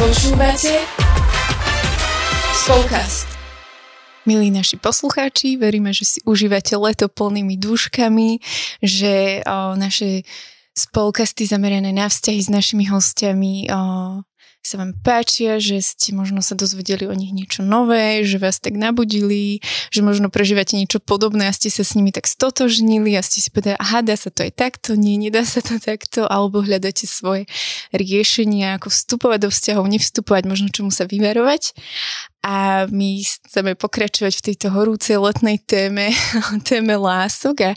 Počúvate Spolkast. Milí naši poslucháči, veríme, že si užívate leto plnými dúškami, že o, naše spolkasty zamerané na vzťahy s našimi hostiami o, sa vám páčia, že ste možno sa dozvedeli o nich niečo nové, že vás tak nabudili, že možno prežívate niečo podobné a ste sa s nimi tak stotožnili a ste si povedali, aha, dá sa to aj takto, nie, nedá sa to takto, alebo hľadáte svoje riešenia, ako vstupovať do vzťahov, nevstupovať, možno čomu sa vyvarovať. A my chceme pokračovať v tejto horúcej letnej téme, téme lások a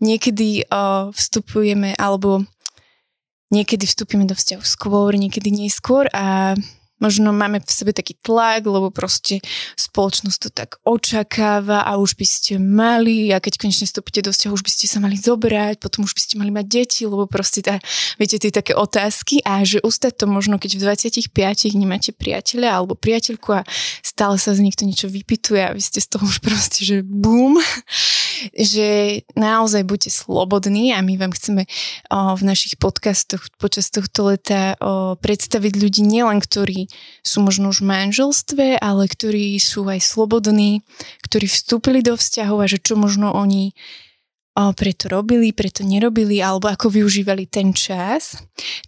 niekedy o, vstupujeme, alebo niekedy vstúpime do vzťahu skôr, niekedy neskôr a možno máme v sebe taký tlak, lebo proste spoločnosť to tak očakáva a už by ste mali a keď konečne vstúpite do vzťahu, už by ste sa mali zobrať, potom už by ste mali mať deti, lebo proste tá, viete, tie také otázky a že ustať to možno, keď v 25 nemáte priateľa alebo priateľku a stále sa z niekto niečo vypituje a vy ste z toho už proste, že bum, že naozaj buďte slobodní a my vám chceme v našich podcastoch počas tohto leta predstaviť ľudí nielen, ktorí sú možno už v manželstve, ale ktorí sú aj slobodní, ktorí vstúpili do vzťahov a že čo možno oni preto robili, preto nerobili, alebo ako využívali ten čas.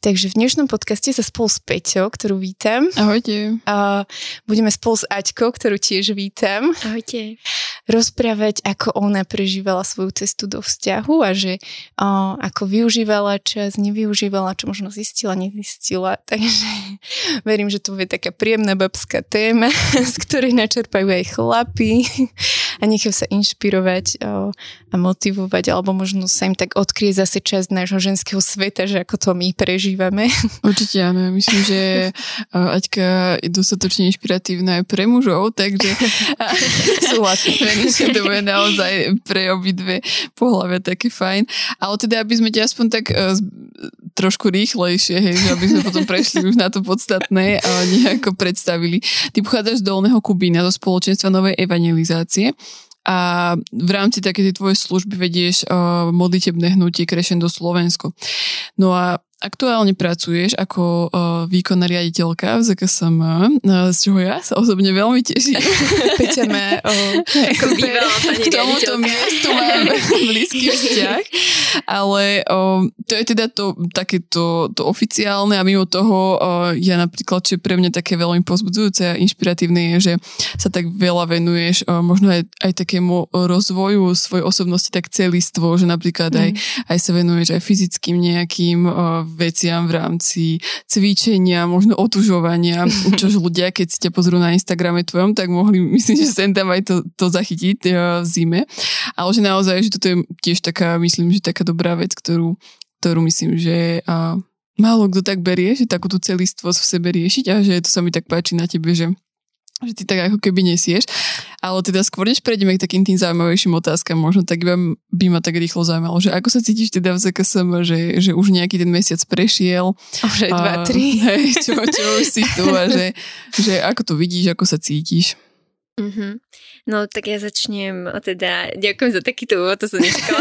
Takže v dnešnom podcaste sa spolu s Peťou, ktorú vítam. Ahojte. Budeme spolu s Aťkou, ktorú tiež vítam. Ahojte. Rozprávať, ako ona prežívala svoju cestu do vzťahu a že o, ako využívala čas, nevyužívala, čo možno zistila, nezistila. Takže verím, že to bude taká príjemná babská téma, z ktorej načerpajú aj chlapy a nechajú sa inšpirovať o, a motivovať počúvať, alebo možno sa im tak odkrie zase časť nášho ženského sveta, že ako to my prežívame. Určite áno, myslím, že Aťka je dostatočne inšpiratívna aj pre mužov, takže súhlasím, že to bude naozaj pre obidve pohľavia také fajn. Ale teda, aby sme ťa aspoň tak uh, trošku rýchlejšie, hej, že aby sme potom prešli už na to podstatné a nejako predstavili. Ty pochádzaš z Dolného Kubína, zo spoločenstva Novej evangelizácie a v rámci také tvojej služby vedieš uh, modlitebné hnutie Krešendo Slovensko. No a aktuálne pracuješ ako uh, výkonná riaditeľka v ZKSM, uh, z čoho ja sa osobne veľmi teším. Peťa má uh, ako K tomuto miestu mám blízky vzťah, ale uh, to je teda to, takéto to oficiálne a mimo toho uh, ja napríklad, čo pre mňa také veľmi pozbudzujúce a inšpiratívne je, že sa tak veľa venuješ uh, možno aj, aj takému rozvoju svojej osobnosti tak celistvo, že napríklad mm. aj, aj sa venuješ aj fyzickým nejakým uh, veciam v rámci cvičenia, možno otužovania, čož ľudia, keď si ťa pozrú na Instagrame tvojom, tak mohli, myslím, že sem tam aj to, to zachytiť uh, v zime. Ale že naozaj, že toto je tiež taká, myslím, že taká dobrá vec, ktorú, ktorú myslím, že uh, málo kto tak berie, že takúto celistvosť v sebe riešiť a že to sa mi tak páči na tebe, že že ty tak ako keby nesieš. Ale teda skôr, než prejdeme k takým tým zaujímavejším otázkam, možno tak iba by ma tak rýchlo zaujímalo, že ako sa cítiš teda v ZKSM, že, že už nejaký ten mesiac prešiel. Už aj dva, tri. Hej, čo, čo už si tu a že, že ako to vidíš, ako sa cítiš. Mm-hmm. No tak ja začnem, teda ďakujem za takýto úvod, to som nečakala,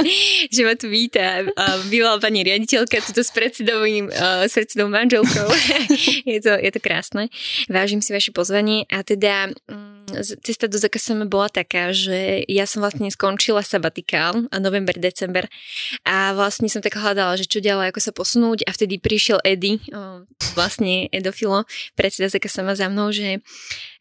že ma tu víta bývalá pani riaditeľka, tuto s predsedovým, s predsedou manželkou. je, to, je to krásne. Vážim si vaše pozvanie a teda mm, cesta do ZKSM bola taká, že ja som vlastne skončila sabatikál, november, december. A vlastne som tak hľadala, že čo ďalej, ako sa posunúť. A vtedy prišiel Edy, vlastne Edofilo, predseda ZKSM za mnou, že,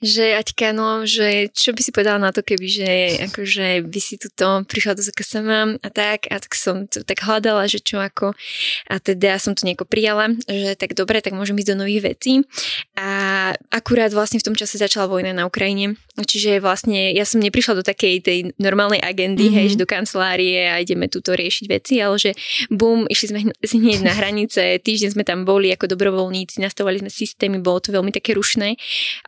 že Aťka, no že čo by si povedala na to, keby, že akože by si tuto prišla do ZKSM a tak, a tak som to tak hľadala, že čo ako, a teda som to nejako prijala, že tak dobre, tak môžem ísť do nových vecí. A akurát vlastne v tom čase začala vojna na Ukrajine, čiže vlastne ja som neprišla do takej tej normálnej agendy, mm-hmm. hej, že do kancelárie a ideme tuto riešiť veci, ale že bum, išli sme hneď na hranice, týždeň sme tam boli ako dobrovoľníci, nastavovali sme systémy, bolo to veľmi také rušné.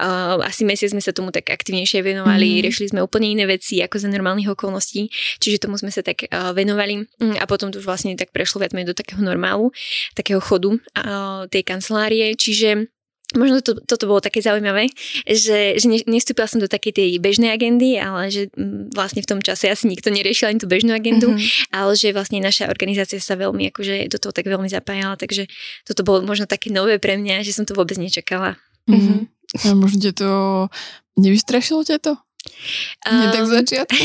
Uh, asi mesiac sme sa tomu tak aktivnejšie venovali, mm. riešili sme úplne iné veci ako za normálnych okolností, čiže tomu sme sa tak uh, venovali mm, a potom to už vlastne tak prešlo viac do takého normálu, takého chodu uh, tej kancelárie, čiže možno to, toto bolo také zaujímavé, že, že ne, nestúpila som do takej tej bežnej agendy, ale že mm, vlastne v tom čase asi nikto neriešil ani tú bežnú agendu, mm-hmm. ale že vlastne naša organizácia sa veľmi akože do toho tak veľmi zapájala, takže toto bolo možno také nové pre mňa, že som to vôbec nečakala. Mm-hmm. A možno to nevystrašilo ťa to? Nie tak začiatku.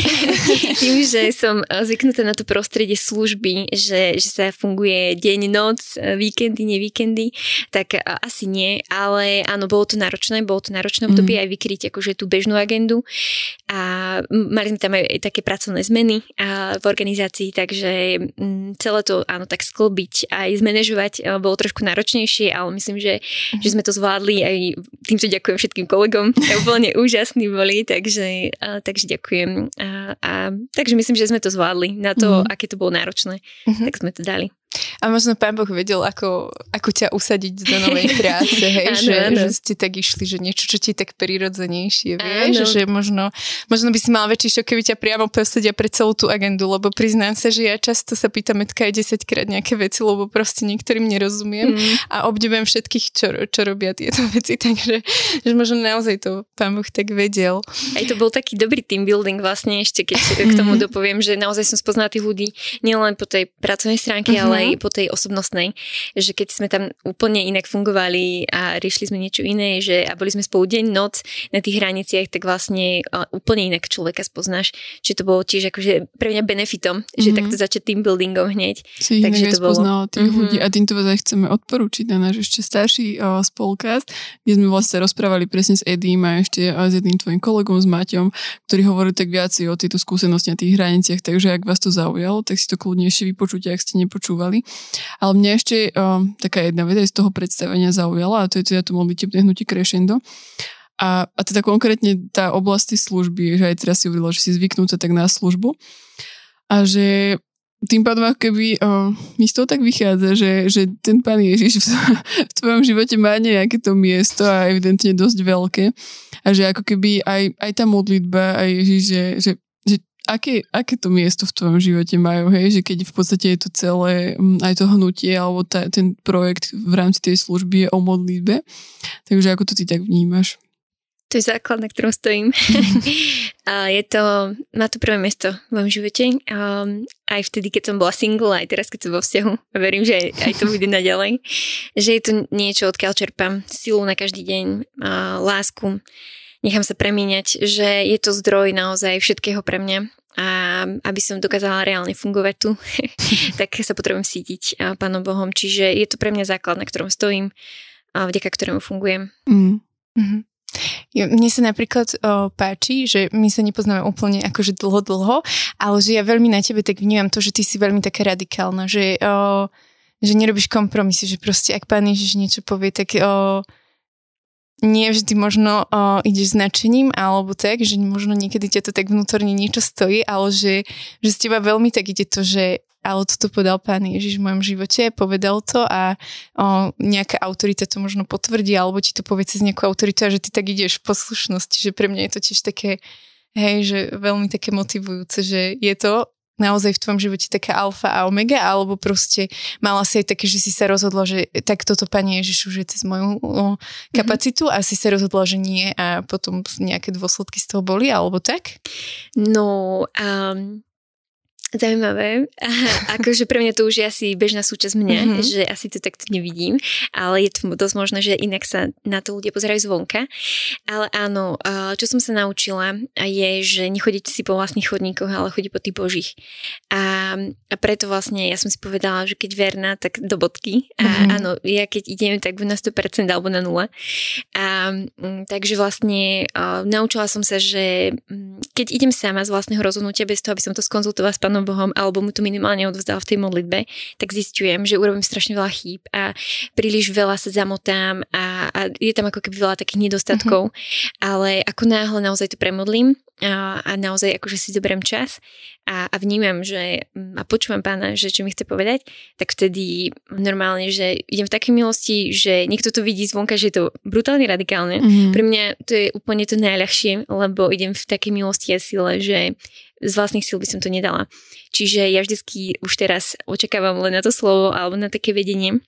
Tým, že som eh, zvyknutá na to prostredie služby, že, že sa funguje deň, noc, eh, víkendy, nevíkendy, tak eh, asi nie, ale áno, bolo to náročné, bolo to náročné obdobie mm. aj vykryť akože tú bežnú agendu a mali sme tam aj také pracovné zmeny v organizácii, takže mm, celé to áno, tak sklbiť aj zmanéžovať bolo trošku náročnejšie, ale myslím, že, mm. že sme to zvládli aj tým, že ďakujem všetkým kolegom, úplne úžasní boli, takže takže ďakujem. A, a, takže myslím, že sme to zvládli na to, mm-hmm. aké to bolo náročné. Mm-hmm. Tak sme to dali. A možno pán Boh vedel, ako, ako ťa usadiť do novej práce, hej? áno, že, áno. že ste tak išli, že niečo, čo ti je tak prirodzenejšie, vieš? Áno. Že možno, možno by si mal väčší šok, keby ťa priamo posadia pre celú tú agendu, lebo priznám sa, že ja často sa pýtam Metka aj 10 krát nejaké veci, lebo proste niektorým nerozumiem mm. a obdivujem všetkých, čo, čo robia tieto veci, takže že možno naozaj to pán Boh tak vedel. Aj to bol taký dobrý team building vlastne ešte, keď k tomu mhm. dopoviem, že naozaj som spoznala tých ľudí nielen po tej pracovnej stránke, mm-hmm. ale aj po tej osobnostnej, že keď sme tam úplne inak fungovali a riešili sme niečo iné, že a boli sme spolu deň, noc na tých hraniciach, tak vlastne úplne inak človeka spoznáš. Čiže to bolo tiež akože pre mňa benefitom, mm-hmm. že mhm. takto začať tým buildingom hneď. Si Takže to bolo. tých mm-hmm. ľudí a týmto vás aj chceme odporúčiť na náš ešte starší o, spolkast, kde sme vlastne rozprávali presne s Edím a ešte a s jedným tvojim kolegom, s Maťom, ktorí hovorili tak viac o tejto skúsenosti na tých hraniciach, takže ak vás to zaujalo, tak si to kľudne ešte vypočujte, ak ste nepočúvali. Ale mňa ešte uh, taká jedna veda z toho predstavenia zaujala a to je teda to modlitebné hnutie Crescendo. A, a teda konkrétne tá oblasti služby, že aj teraz si uvedela, že si zvyknúca tak na službu a že tým pádom ako keby o, mi z toho tak vychádza, že, že ten pán Ježiš v, v tvojom živote má nejaké to miesto a evidentne dosť veľké a že ako keby aj, aj tá modlitba aj Ježiš, že, že aké, aké to miesto v tvojom živote majú, hej, že keď v podstate je to celé, mm, aj to hnutie alebo ta, ten projekt v rámci tej služby je o modlitbe, takže ako to ty tak vnímaš? To je základ, na ktorom stojím. a je to, má to prvé miesto v mojom živote. Um, aj vtedy, keď som bola single, aj teraz, keď som vo vzťahu. A verím, že aj, aj to bude naďalej. Že je to niečo, odkiaľ čerpám silu na každý deň, a lásku nechám sa premieňať, že je to zdroj naozaj všetkého pre mňa a aby som dokázala reálne fungovať tu, tak sa potrebujem sítiť Pánom Bohom. Čiže je to pre mňa základ, na ktorom stojím a vďaka ktorému fungujem. Mm. Mm-hmm. Mne sa napríklad o, páči, že my sa nepoznáme úplne akože dlho, dlho, ale že ja veľmi na tebe tak vnímam to, že ty si veľmi taká radikálna, že, o, že nerobíš kompromisy, že proste ak pán Ježiš niečo povie, tak o, nie vždy možno uh, ideš značením alebo tak, že možno niekedy ťa to tak vnútorne niečo stojí, ale že, že z teba veľmi tak ide to, že ale toto povedal pán Ježiš v mojom živote, povedal to a o, nejaká autorita to možno potvrdí, alebo ti to povie cez nejakú autoritu a že ty tak ideš v poslušnosti, že pre mňa je to tiež také, hej, že veľmi také motivujúce, že je to naozaj v tvojom živote taká alfa a omega, alebo proste mala si aj také, že si sa rozhodla, že tak toto Pani Ježiš už je cez moju o, kapacitu mm-hmm. a si sa rozhodla, že nie a potom nejaké dôsledky z toho boli, alebo tak? No, um, Zaujímavé. akože pre mňa to už je asi bežná súčasť mňa, mm-hmm. že asi to takto nevidím, ale je to dosť možné, že inak sa na to ľudia pozerajú zvonka. Ale áno, čo som sa naučila je, že nechodiť si po vlastných chodníkoch, ale chodiť po tých božích. A, a preto vlastne ja som si povedala, že keď verná, tak do bodky. A mm-hmm. áno, ja keď idem, tak na 100% alebo na nula. A, mm, takže vlastne a, naučila som sa, že mm, keď idem sama z vlastného rozhodnutia bez toho, aby som to skonzultovala s pánom Bohom alebo mu to minimálne odvzdal v tej modlitbe, tak zistujem, že urobím strašne veľa chýb a príliš veľa sa zamotám a, a je tam ako keby veľa takých nedostatkov, mm-hmm. ale ako náhle naozaj to premodlím a, a naozaj akože si zoberiem čas a, a vnímam, že a počúvam pána, že čo mi chce povedať, tak vtedy normálne, že idem v takej milosti, že niekto to vidí zvonka, že je to brutálne radikálne. Mm-hmm. Pre mňa to je úplne to najľahšie, lebo idem v takej milosti a sile, že z vlastných síl by som to nedala. Čiže ja vždycky už teraz očakávam len na to slovo alebo na také vedenie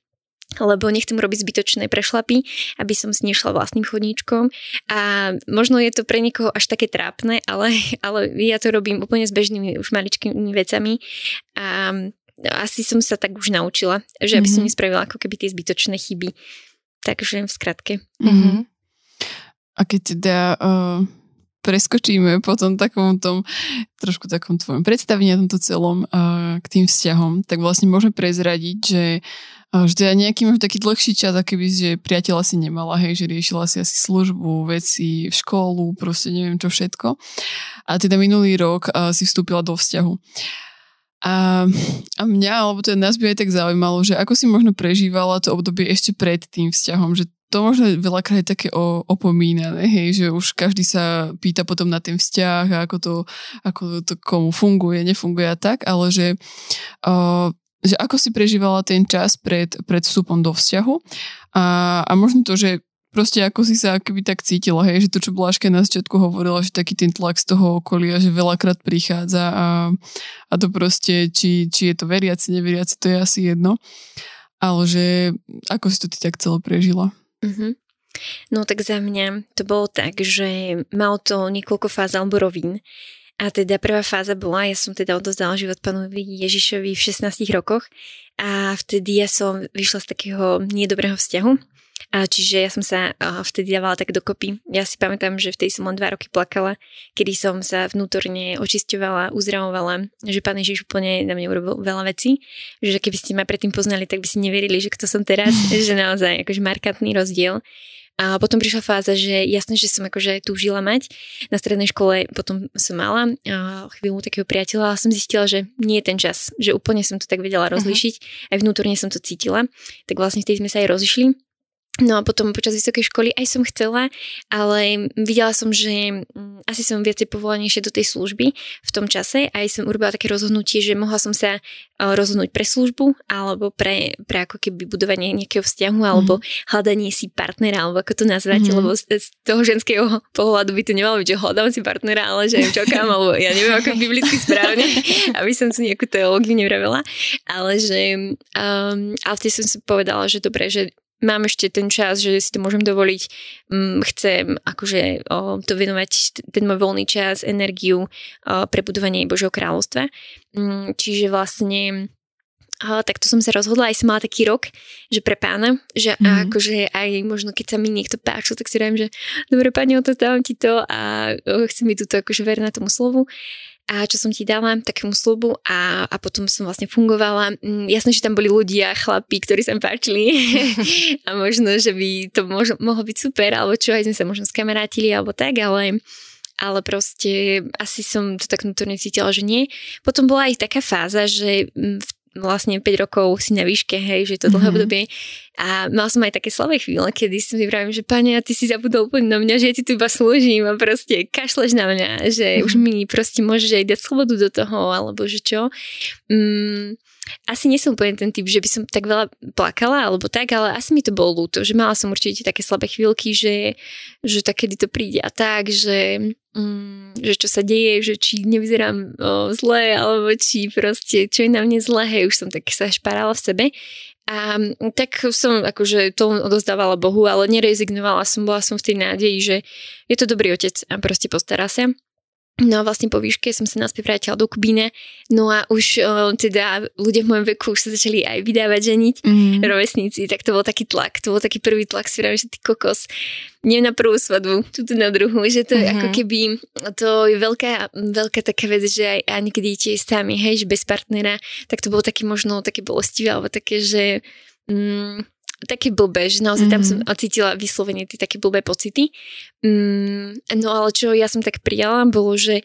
lebo nechcem robiť zbytočné prešlapy, aby som si nešla vlastným chodníčkom a možno je to pre niekoho až také trápne, ale, ale ja to robím úplne s bežnými už maličkými vecami a asi som sa tak už naučila, že aby som mm-hmm. nespravila ako keby tie zbytočné chyby. Takže v skratke. Mm-hmm. A keď teda uh, preskočíme po tom takom tom, trošku takom tvojom predstavení tomto celom uh, k tým vzťahom, tak vlastne môžeme prezradiť, že že teda nejaký možno taký dlhší čas, keby že priateľa si nemala, hej, že riešila si asi službu, veci, školu, proste neviem čo všetko. A teda minulý rok uh, si vstúpila do vzťahu. A, a mňa, alebo teda nás by aj tak zaujímalo, že ako si možno prežívala to obdobie ešte pred tým vzťahom, že to možno veľakrát je také opomínané, hej, že už každý sa pýta potom na ten vzťah ako to, ako to komu funguje, nefunguje a tak, ale že uh, že ako si prežívala ten čas pred, pred vstupom do vzťahu a, a možno to, že proste ako si sa keby tak cítila, hej, že to, čo Bláška na začiatku hovorila, že taký ten tlak z toho okolia, že veľakrát prichádza a, a to proste, či, či je to veriaci, neveriaci, to je asi jedno. Ale že ako si to ty tak celo prežila? Mm-hmm. No tak za mňa to bolo tak, že mal to niekoľko fáz alebo rovín. A teda prvá fáza bola, ja som teda odozdala život pánovi Ježišovi v 16 rokoch a vtedy ja som vyšla z takého nedobrého vzťahu. A čiže ja som sa vtedy dávala tak dokopy. Ja si pamätám, že vtedy som len dva roky plakala, kedy som sa vnútorne očisťovala, uzdravovala, že pán Ježiš úplne na mňa urobil veľa vecí, že keby ste ma predtým poznali, tak by si neverili, že kto som teraz, že naozaj akože markantný rozdiel. A potom prišla fáza, že jasné, že som akože túžila mať. Na strednej škole potom som mala chvíľu takého priateľa a som zistila, že nie je ten čas, že úplne som to tak vedela mhm. rozlišiť. Uh-huh. Aj vnútorne som to cítila. Tak vlastne vtedy sme sa aj rozišli. No a potom počas vysokej školy aj som chcela, ale videla som, že mm, asi som viacej povolanejšia do tej služby v tom čase a aj som urobila také rozhodnutie, že mohla som sa rozhodnúť pre službu alebo pre, pre ako keby budovanie nejakého vzťahu alebo mm. hľadanie si partnera alebo ako to nazvať, mm. lebo z, z toho ženského pohľadu by to nemalo byť, že hľadám si partnera, ale že čakám, alebo ja neviem ako biblicky správne, aby som si nejakú teológiu nevravela, ale že um, ale vtedy som si povedala, že dobre, že mám ešte ten čas, že si to môžem dovoliť, mm, chcem akože o, to venovať ten môj voľný čas, energiu o, pre budovanie Božieho kráľovstva. Mm, čiže vlastne a, tak to som sa rozhodla, aj som mala taký rok, že pre pána, že mm. akože aj možno keď sa mi niekto páčil, tak si viem, že dobre pani, dávam ti to a chcem byť tuto akože ver na tomu slovu a čo som ti dala, takému slubu a, a potom som vlastne fungovala. Mm, jasné, že tam boli ľudia, chlapí, ktorí sa páčili a možno, že by to mož, mohlo byť super, alebo čo, aj sme sa možno skamarátili, alebo tak, ale ale proste asi som to tak vnútorne cítila, že nie. Potom bola aj taká fáza, že v vlastne 5 rokov si na výške, hej, že je to dlhé mm-hmm. obdobie. A mal som aj také slabé chvíle, kedy som si vravím, že pane, a ty si zabudol úplne na mňa, že ja ti tu iba slúžim a proste kašleš na mňa, že mm-hmm. už mi proste môžeš aj dať slobodu do toho, alebo že čo. Mm, asi nie som úplne ten typ, že by som tak veľa plakala alebo tak, ale asi mi to bolo ľúto, že mala som určite také slabé chvíľky, že, že tak kedy to príde a tak, že mm, že čo sa deje, že či nevyzerám o, zle, alebo či proste, čo je na mne zle, hej, už som tak sa šparala v sebe. A tak som akože to odozdávala Bohu, ale nerezignovala som, bola som v tej nádeji, že je to dobrý otec a proste postará sa. No a vlastne po výške som sa naspäť vrátila do Kubíne. No a už o, teda ľudia v mojom veku už sa začali aj vydávať ženiť, mm. rovesníci, tak to bol taký tlak. To bol taký prvý tlak, si že ty kokos, nie na prvú svadbu, tuto na druhú, že to mm-hmm. je ako mhm. keby, to je veľká, veľká taká vec, že aj, aj niekedy tie sami, hej, že bez partnera, tak to bolo také možno také bolestivé, alebo také, že mm, také blbé, že naozaj mm-hmm. tam som mhm. cítila vyslovene tie také blbé pocity. Mm, no ale čo ja som tak prijala, bolo, že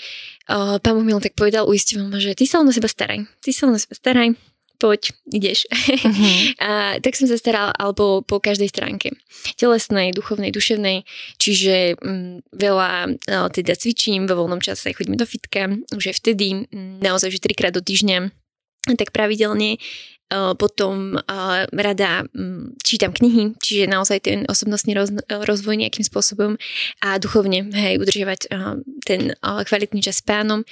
uh, pán Boh mi tak povedal, uistival ma, že ty sa len o seba staraj, ty sa len o seba staraj, poď, ideš. Mm-hmm. a tak som sa starala alebo po každej stránke. Telesnej, duchovnej, duševnej, čiže um, veľa uh, teda cvičím, vo voľnom čase chodím do fitka, už aj vtedy, um, naozaj, že trikrát do týždňa tak pravidelne potom rada mm, čítam knihy, čiže naozaj ten osobnostný rozvoj nejakým spôsobom a duchovne hej, udržiavať ten kvalitný čas s pánom.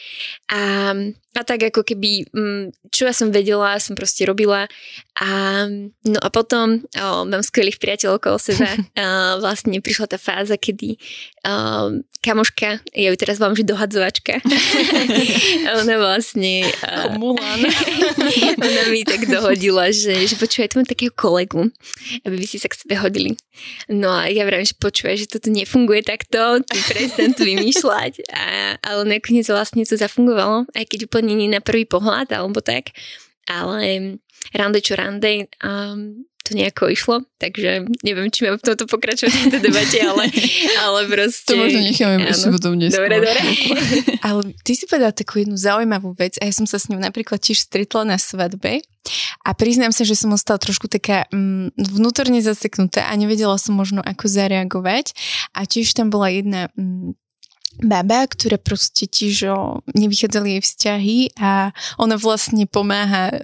A a tak ako keby, mm, čo ja som vedela, som proste robila. A, no a potom o, mám skvelých priateľov okolo seba. A vlastne prišla tá fáza, kedy o, kamoška, ja ju teraz volám, že dohadzovačka. ona vlastne... Mulan. ona mi tak dohodila, že, že počúvaj, tu mám takého kolegu, aby by si sa k sebe hodili. No a ja vravím, že počúvaj, že toto nefunguje takto, ty prestan tu vymýšľať. A, ale nakoniec vlastne to zafungovalo, aj keď úplne úplne nie na prvý pohľad alebo tak, ale rande čo rande, um, to nejako išlo, takže neviem, či mám v tomto pokračovať v tejto debate, ale, ale proste... To možno necháme ešte potom neskôr. Dobre, dobre. ale ty si povedala takú jednu zaujímavú vec a ja som sa s ňou napríklad tiež stretla na svadbe a priznám sa, že som ostala trošku taká mm, vnútorne zaseknutá a nevedela som možno ako zareagovať a tiež tam bola jedna mm, baba, ktoré proste tiež nevychádzali jej vzťahy a ona vlastne pomáha o,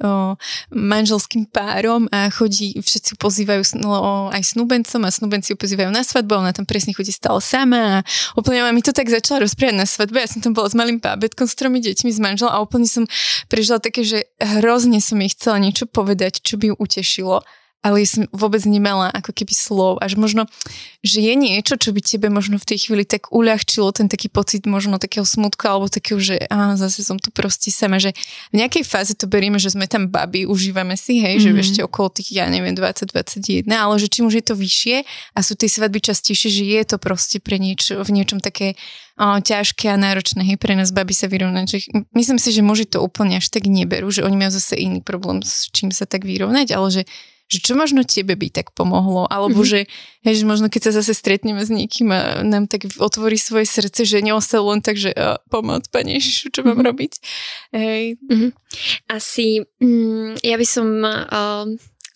manželským párom a chodí, všetci pozývajú no, aj snúbencom a snúbenci ju pozývajú na svadbu, ona tam presne chodí stále sama a úplne mi to tak začala rozprávať na svadbe, ja som tam bola s malým bábetkom, s tromi deťmi, s manželom a úplne som prežila také, že hrozne som jej chcela niečo povedať, čo by ju utešilo ale som vôbec nemala ako keby slov. Až možno, že je niečo, čo by tebe možno v tej chvíli tak uľahčilo ten taký pocit možno takého smutku alebo takého, že á, zase som tu proste sama, že v nejakej fáze to berieme, že sme tam baby, užívame si, hej, mm-hmm. že ešte okolo tých, ja neviem, 20-21, ale že čím už je to vyššie a sú tie svadby častejšie, že je to proste pre niečo, v niečom také o, ťažké a náročné, hej, pre nás baby sa vyrovnať. Že, myslím si, že muži to úplne až tak neberú, že oni majú zase iný problém, s čím sa tak vyrovnať, ale že že čo možno tebe by tak pomohlo, alebo mm-hmm. že, že možno keď sa zase stretneme s niekým a nám tak otvorí svoje srdce, že neostal len tak, že uh, pomoc, Pane Ježišu, čo mám mm-hmm. robiť. Hej. Mm-hmm. Asi mm, ja by som uh,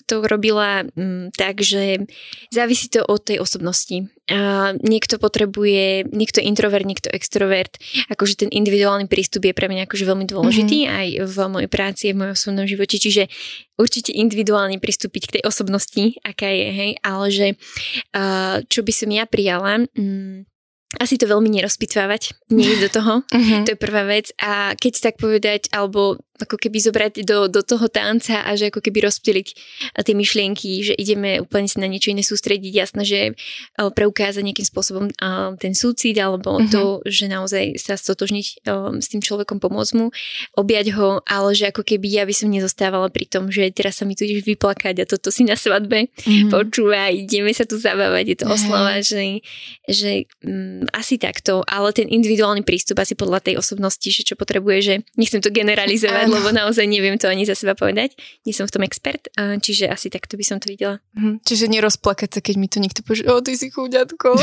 to robila mm, tak, že závisí to od tej osobnosti. A niekto potrebuje, niekto introvert, niekto extrovert. Akože ten individuálny prístup je pre mňa akože veľmi dôležitý mm-hmm. aj v mojej práci, v mojom osobnom živote. Čiže určite individuálne pristúpiť k tej osobnosti, aká je, hej, ale že uh, čo by som ja prijala, mm, asi to veľmi nerozpitvávať, nie ísť do toho, uh-huh. to je prvá vec a keď tak povedať, alebo ako keby zobrať do, do toho tanca a že ako keby rozptýliť tie myšlienky, že ideme úplne si na niečo iné sústrediť, jasné, že preukázať nejakým spôsobom ten súcit alebo uh-huh. to, že naozaj sa stotožniť s tým človekom, pomôcť mu, objať ho, ale že ako keby ja by som nezostávala pri tom, že teraz sa mi tu ideš vyplakať a toto si na svadbe uh-huh. počúva, ideme sa tu zabávať, je to uh-huh. oslava, že, že um, asi takto, ale ten individuálny prístup asi podľa tej osobnosti, že čo potrebuje, že nechcem to generalizovať, lebo naozaj neviem to ani za seba povedať. Nie som v tom expert, čiže asi takto by som to videla. Hm, čiže nerozplakať sa, keď mi to niekto povie, o, ty si chúďatko.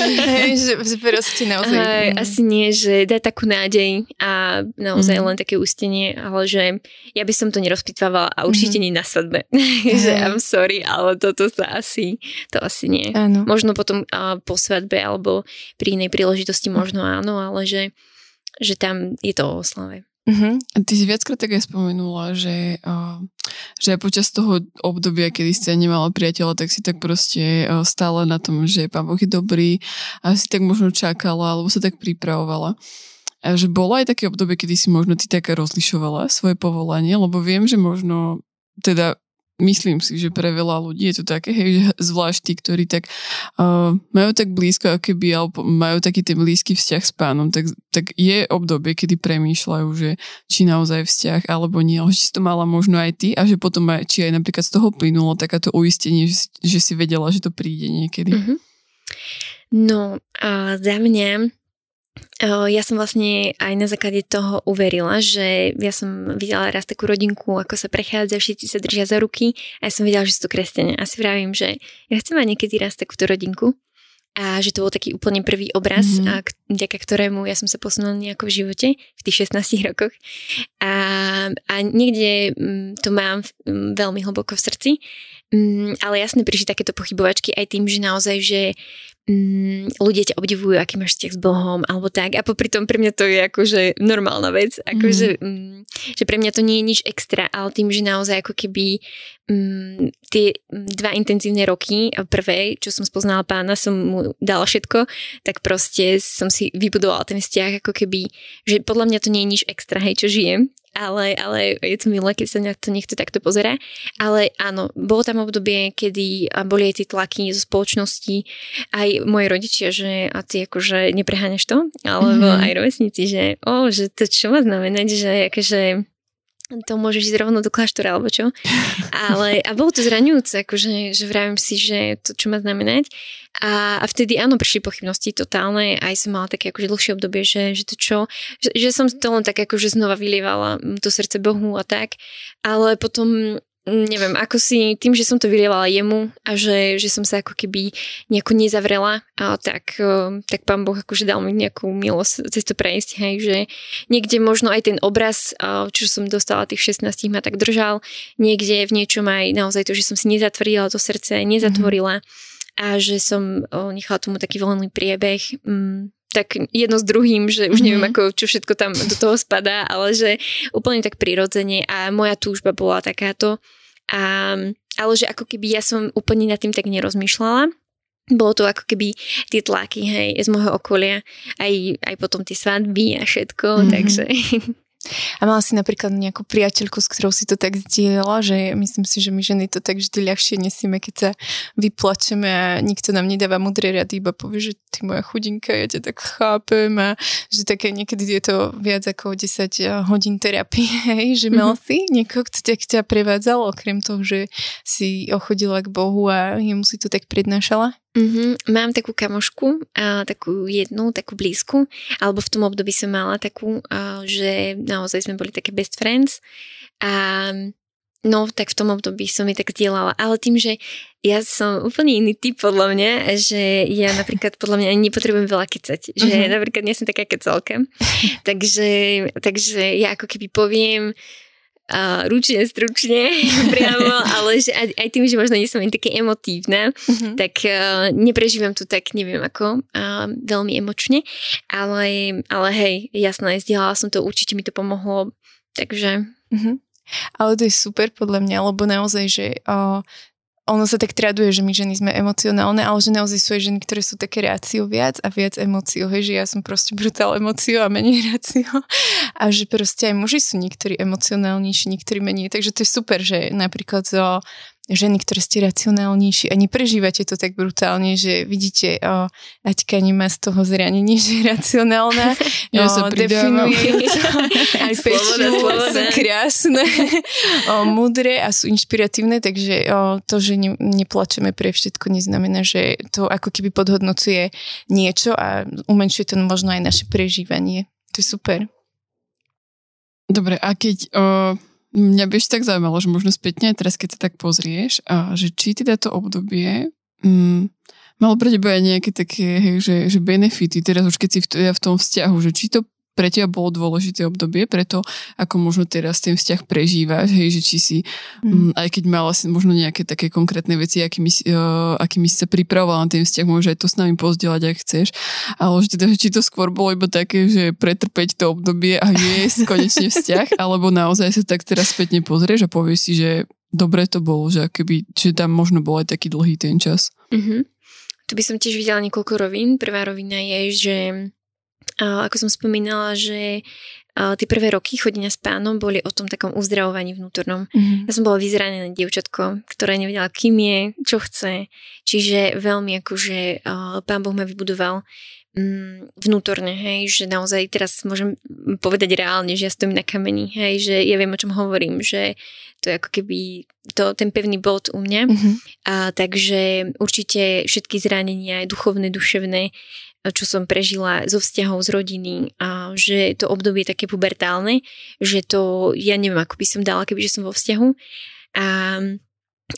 že, že proste naozaj... Aj, hm. asi nie, že dá takú nádej a naozaj mm. len také ústenie, ale že ja by som to nerozpitvávala a určite mm. nie na svadbe. že I'm sorry, ale toto sa asi, to asi nie. Áno. Možno potom a, po svadbe alebo pri inej príležitosti možno áno, ale že že tam je to o oslave. Uh-huh. Ty si viackrát tak aj spomenula, že, že počas toho obdobia, kedy ste nemala priateľa, tak si tak proste uh, stále na tom, že pán Boh je dobrý a si tak možno čakala alebo sa tak pripravovala. A že bolo aj také obdobie, kedy si možno ty tak rozlišovala svoje povolanie, lebo viem, že možno teda myslím si, že pre veľa ľudí je to také, hej, že zvlášť tí, ktorí tak uh, majú tak blízko, ako keby, alebo majú taký ten blízky vzťah s pánom, tak, tak je obdobie, kedy premýšľajú, že či naozaj vzťah, alebo nie, ale či si to mala možno aj ty a že potom aj, či aj napríklad z toho plynulo takáto uistenie, že, že si vedela, že to príde niekedy. Mm-hmm. No, a za mňa ja som vlastne aj na základe toho uverila, že ja som videla raz takú rodinku, ako sa prechádza, všetci sa držia za ruky a ja som videla, že sú to kresťania. A si vravím, že ja chcem mať niekedy raz takúto rodinku a že to bol taký úplne prvý obraz, mm-hmm. a vďaka ktorému ja som sa posunula nejako v živote v tých 16 rokoch. A, a niekde mm, to mám mm, veľmi hlboko v srdci, mm, ale jasne prišli takéto pochybovačky aj tým, že naozaj, že mm, ľudia ťa obdivujú, aký máš vzťah s Bohom, alebo tak. A popri tom pre mňa to je akože normálna vec. Akože, mm. mm, že pre mňa to nie je nič extra, ale tým, že naozaj ako keby mm, tie dva intenzívne roky, prvé, čo som spoznala pána, som mu dala všetko, tak proste som si vybudovala ten vzťah ako keby, že podľa mňa to nie je nič extra, hej, čo žijem ale, ale je to milé, keď sa na to niekto takto pozera. Ale áno, bolo tam obdobie, kedy boli aj tie tlaky zo spoločnosti, aj moji rodičia, že a ty akože nepreháňaš to, alebo mm-hmm. aj rovesníci, že o, že to čo má znamenať, že akože to môžeš ísť rovno do kláštora alebo čo. Ale, a bolo to zraňujúce, akože, že vravím si, že to čo má znamenať. A, a vtedy áno, prišli pochybnosti totálne, aj som mala také akože dlhšie obdobie, že, že to čo, že, že som to len tak akože znova vylievala to srdce Bohu a tak. Ale potom neviem, ako si, tým, že som to vylievala jemu a že, že som sa ako keby nejako nezavrela, a tak, tak pán Boh akože dal mi nejakú milosť cez to prejsť, hej, že niekde možno aj ten obraz, čo som dostala tých 16 ma tak držal, niekde v niečom aj naozaj to, že som si nezatvrdila to srdce, nezatvorila mm-hmm. a že som nechala tomu taký voľný priebeh, mm, tak jedno s druhým, že už neviem, mm-hmm. ako, čo všetko tam do toho spadá, ale že úplne tak prirodzene a moja túžba bola takáto. A, ale že ako keby ja som úplne nad tým tak nerozmýšľala. Bolo to ako keby tie tlaky, hej, z môjho okolia, aj, aj potom tie svadby a všetko, mm-hmm. takže... A mala si napríklad nejakú priateľku, s ktorou si to tak zdieľala, že myslím si, že my ženy to tak vždy ľahšie nesieme, keď sa vyplačeme a nikto nám nedáva mudré rady, iba povie, že ty moja chudinka, ja ťa tak chápem a že také niekedy je to viac ako 10 eh, hodín terapie, hej, že mal mm-hmm. si niekoho, kto ťa, ťa prevádzal, okrem toho, že si ochodila k Bohu a jemu si to tak prednášala? Mm-hmm. Mám takú kamošku, a takú jednu, takú blízku, alebo v tom období som mala takú, a, že naozaj sme boli také best friends a no tak v tom období som mi tak dielala, ale tým, že ja som úplne iný typ podľa mňa, že ja napríklad podľa mňa ani nepotrebujem veľa kecať, že mm-hmm. napríklad nie som taká kecelka, takže, takže ja ako keby poviem, uh, ručne, stručne, priamo, ale že aj, aj tým, že možno nie som ani také emotívna, uh-huh. tak uh, neprežívam to tak, neviem ako, uh, veľmi emočne, ale, ale hej, jasné, zdieľala som to, určite mi to pomohlo, takže... Uh-huh. Ale to je super podľa mňa, lebo naozaj, že uh, ono sa tak traduje, že my ženy sme emocionálne, ale že naozaj sú aj ženy, ktoré sú také ráciu viac a viac emóciou, hej, že ja som proste brutál emóciou a menej ráciu a že proste aj muži sú niektorí emocionálnejší, niektorí menej, takže to je super, že napríklad zo ženy, ktoré ste racionálnejší a neprežívate to tak brutálne, že vidíte, o, Aťka nemá z toho zranenie, že je racionálna. Ja o, sa definuje to, aj sú krásne, o, mudré a sú inšpiratívne, takže o, to, že ne, neplačeme pre všetko, neznamená, že to ako keby podhodnocuje niečo a umenšuje to možno aj naše prežívanie. To je super. Dobre, a keď... O Mňa by ešte tak zaujímalo, že možno spätne, teraz keď sa tak pozrieš, a že či teda to obdobie mm, malo pre teba aj nejaké také, hej, že, že benefity, teraz už keď si v, ja v tom vzťahu, že či to pre teba bolo dôležité obdobie, preto ako možno teraz ten vzťah prežívaš, hej, že či si, mm. aj keď mala si možno nejaké také konkrétne veci, akými, uh, akými si sa pripravovala na ten vzťah, môže aj to s nami pozdieľať, ak chceš, ale že teda, či to skôr bolo iba také, že pretrpeť to obdobie a je konečne vzťah, alebo naozaj sa tak teraz spätne pozrieš a povieš si, že dobre to bolo, že keby, že tam možno bol aj taký dlhý ten čas. Mm-hmm. Tu by som tiež videla niekoľko rovín. Prvá rovina je, že ako som spomínala, že tie prvé roky chodenia s pánom boli o tom takom uzdravovaní vnútornom. Mm-hmm. Ja som bola vyzranené dievčatko, ktoré nevedela, kým je, čo chce. Čiže veľmi akože pán Boh ma vybudoval mm, vnútorne, hej, že naozaj teraz môžem povedať reálne, že ja stojím na kameni, hej, že ja viem, o čom hovorím, že to je ako keby to, ten pevný bod u mňa. Mm-hmm. A, takže určite všetky zranenia, duchovné, duševné, čo som prežila zo vzťahov z rodiny a že to obdobie je také pubertálne, že to, ja neviem, ako by som dala, keby že som vo vzťahu. A,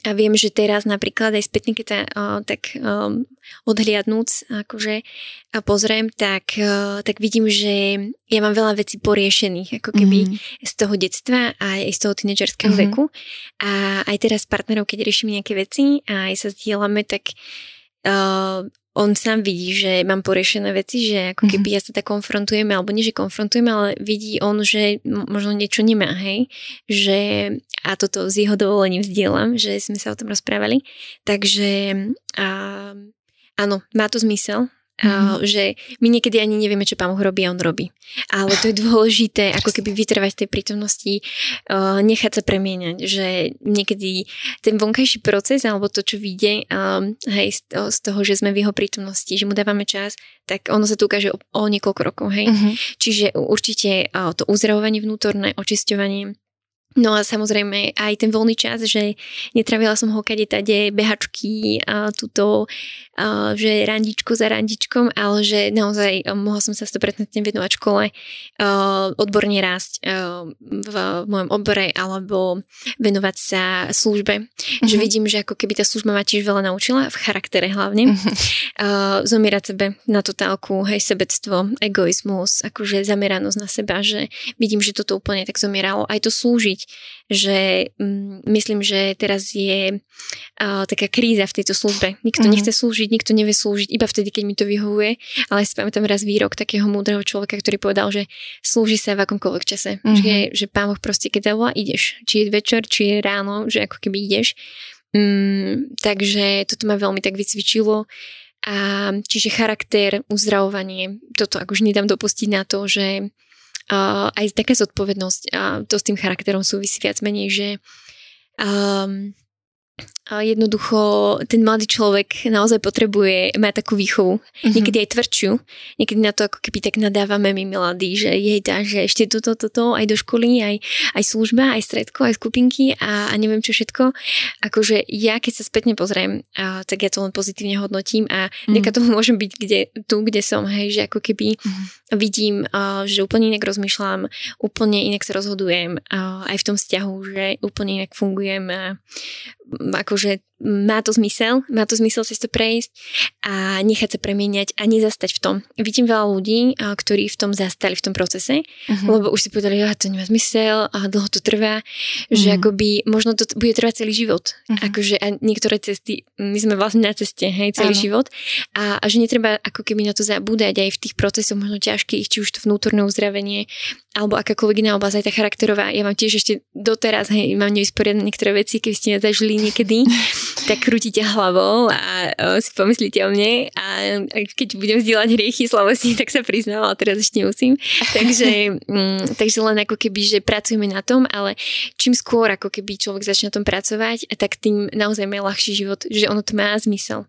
a viem, že teraz napríklad aj spätne, keď sa uh, tak um, odhliadnúc akože a pozriem, tak, uh, tak vidím, že ja mám veľa vecí poriešených, ako keby mm-hmm. z toho detstva a aj z toho tínedžerského mm-hmm. veku. A aj teraz s partnerov, keď riešime nejaké veci a aj sa zdieľame, tak uh, on sám vidí, že mám porešené veci, že ako keby ja sa tak konfrontujeme, alebo nie, že konfrontujeme, ale vidí on, že možno niečo nemá, hej, že a toto z jeho dovolením vzdielam, že sme sa o tom rozprávali, takže a, áno, má to zmysel, Mm-hmm. že my niekedy ani nevieme, čo pán Boh robí a on robí. Ale to je dôležité, ako keby vytrvať tej prítomnosti, nechať sa premieňať, že niekedy ten vonkajší proces alebo to, čo vyjde um, hej, z, toho, že sme v jeho prítomnosti, že mu dávame čas, tak ono sa tu ukáže o, o niekoľko rokov. Hej? Mm-hmm. Čiže určite to uzdravovanie vnútorné, očisťovanie, No a samozrejme aj ten voľný čas, že netravila som ho kade tade behačky a tuto, a, že randičko za randičkom, ale že naozaj mohla som sa 100% venovať škole, a, odborne rásť v, mojom odbore alebo venovať sa službe. Mm-hmm. Že mhm. vidím, že ako keby tá služba ma tiež veľa naučila, v charaktere hlavne. Mm-hmm. Zomierať sebe na totálku, hej, sebectvo, egoizmus, akože zameranosť na seba, že vidím, že toto úplne tak zomieralo. Aj to slúžiť hovoriť, že um, myslím, že teraz je uh, taká kríza v tejto službe. Nikto mm-hmm. nechce slúžiť, nikto nevie slúžiť, iba vtedy, keď mi to vyhovuje. Ale si pamätám raz výrok takého múdreho človeka, ktorý povedal, že slúži sa v akomkoľvek čase. Mm-hmm. Že, že pán Boh proste, keď zavolá, ideš. Či je večer, či je ráno, že ako keby ideš. Um, takže toto ma veľmi tak vycvičilo. A čiže charakter, uzdravovanie, toto už nedám dopustiť na to, že aj taká zodpovednosť a to s tým charakterom súvisí viac menej, že um, jednoducho ten mladý človek naozaj potrebuje mať takú výchovu. Mm-hmm. Niekedy aj tvrdšiu. Niekedy na to ako keby tak nadávame my mladí, že jej dá, že ešte toto, toto, aj do školy, aj, aj služba, aj stredko, aj skupinky a, a neviem čo všetko. Akože ja keď sa spätne pozriem, a, tak ja to len pozitívne hodnotím a mm-hmm. neka tomu môžem byť kde, tu, kde som, hej, že ako keby mm-hmm. vidím, a, že úplne inak rozmýšľam, úplne inak sa rozhodujem a, aj v tom vzťahu, že úplne inak fungujem a, akože má to zmysel, má to zmysel si to prejsť a nechať sa premieňať a nezastať v tom. Vidím veľa ľudí, ktorí v tom zastali v tom procese, uh-huh. lebo už si povedali, že to nemá zmysel a dlho to trvá, uh-huh. že mhm. akoby možno to bude trvať celý život. Uh-huh. Akože a niektoré cesty, my sme vlastne na ceste, hej, celý uh-huh. život a, a že netreba ako keby na to zabúdať aj v tých procesoch možno ťažkých, či už to vnútorné uzdravenie alebo akákoľvek iná oblasť, aj tá charakterová. Ja mám tiež ešte doteraz, hej, mám nevysporiadané niektoré veci, keby ste zažili niekedy, tak krútite hlavou a o, si pomyslíte o mne a keď budem vzdielať hriechy slavosti, tak sa priznám, ale teraz ešte nemusím. Takže, mm, takže len ako keby, že pracujeme na tom, ale čím skôr ako keby človek začne na tom pracovať, tak tým naozaj má ľahší život, že ono to má zmysel.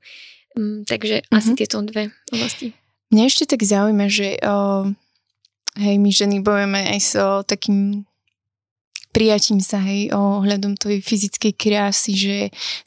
Mm, takže mm-hmm. asi tieto dve oblasti. Mňa ešte tak zaujíma, že o hej, my ženy bojujeme aj so takým prijatím sa, hej, ohľadom tej fyzickej krásy, že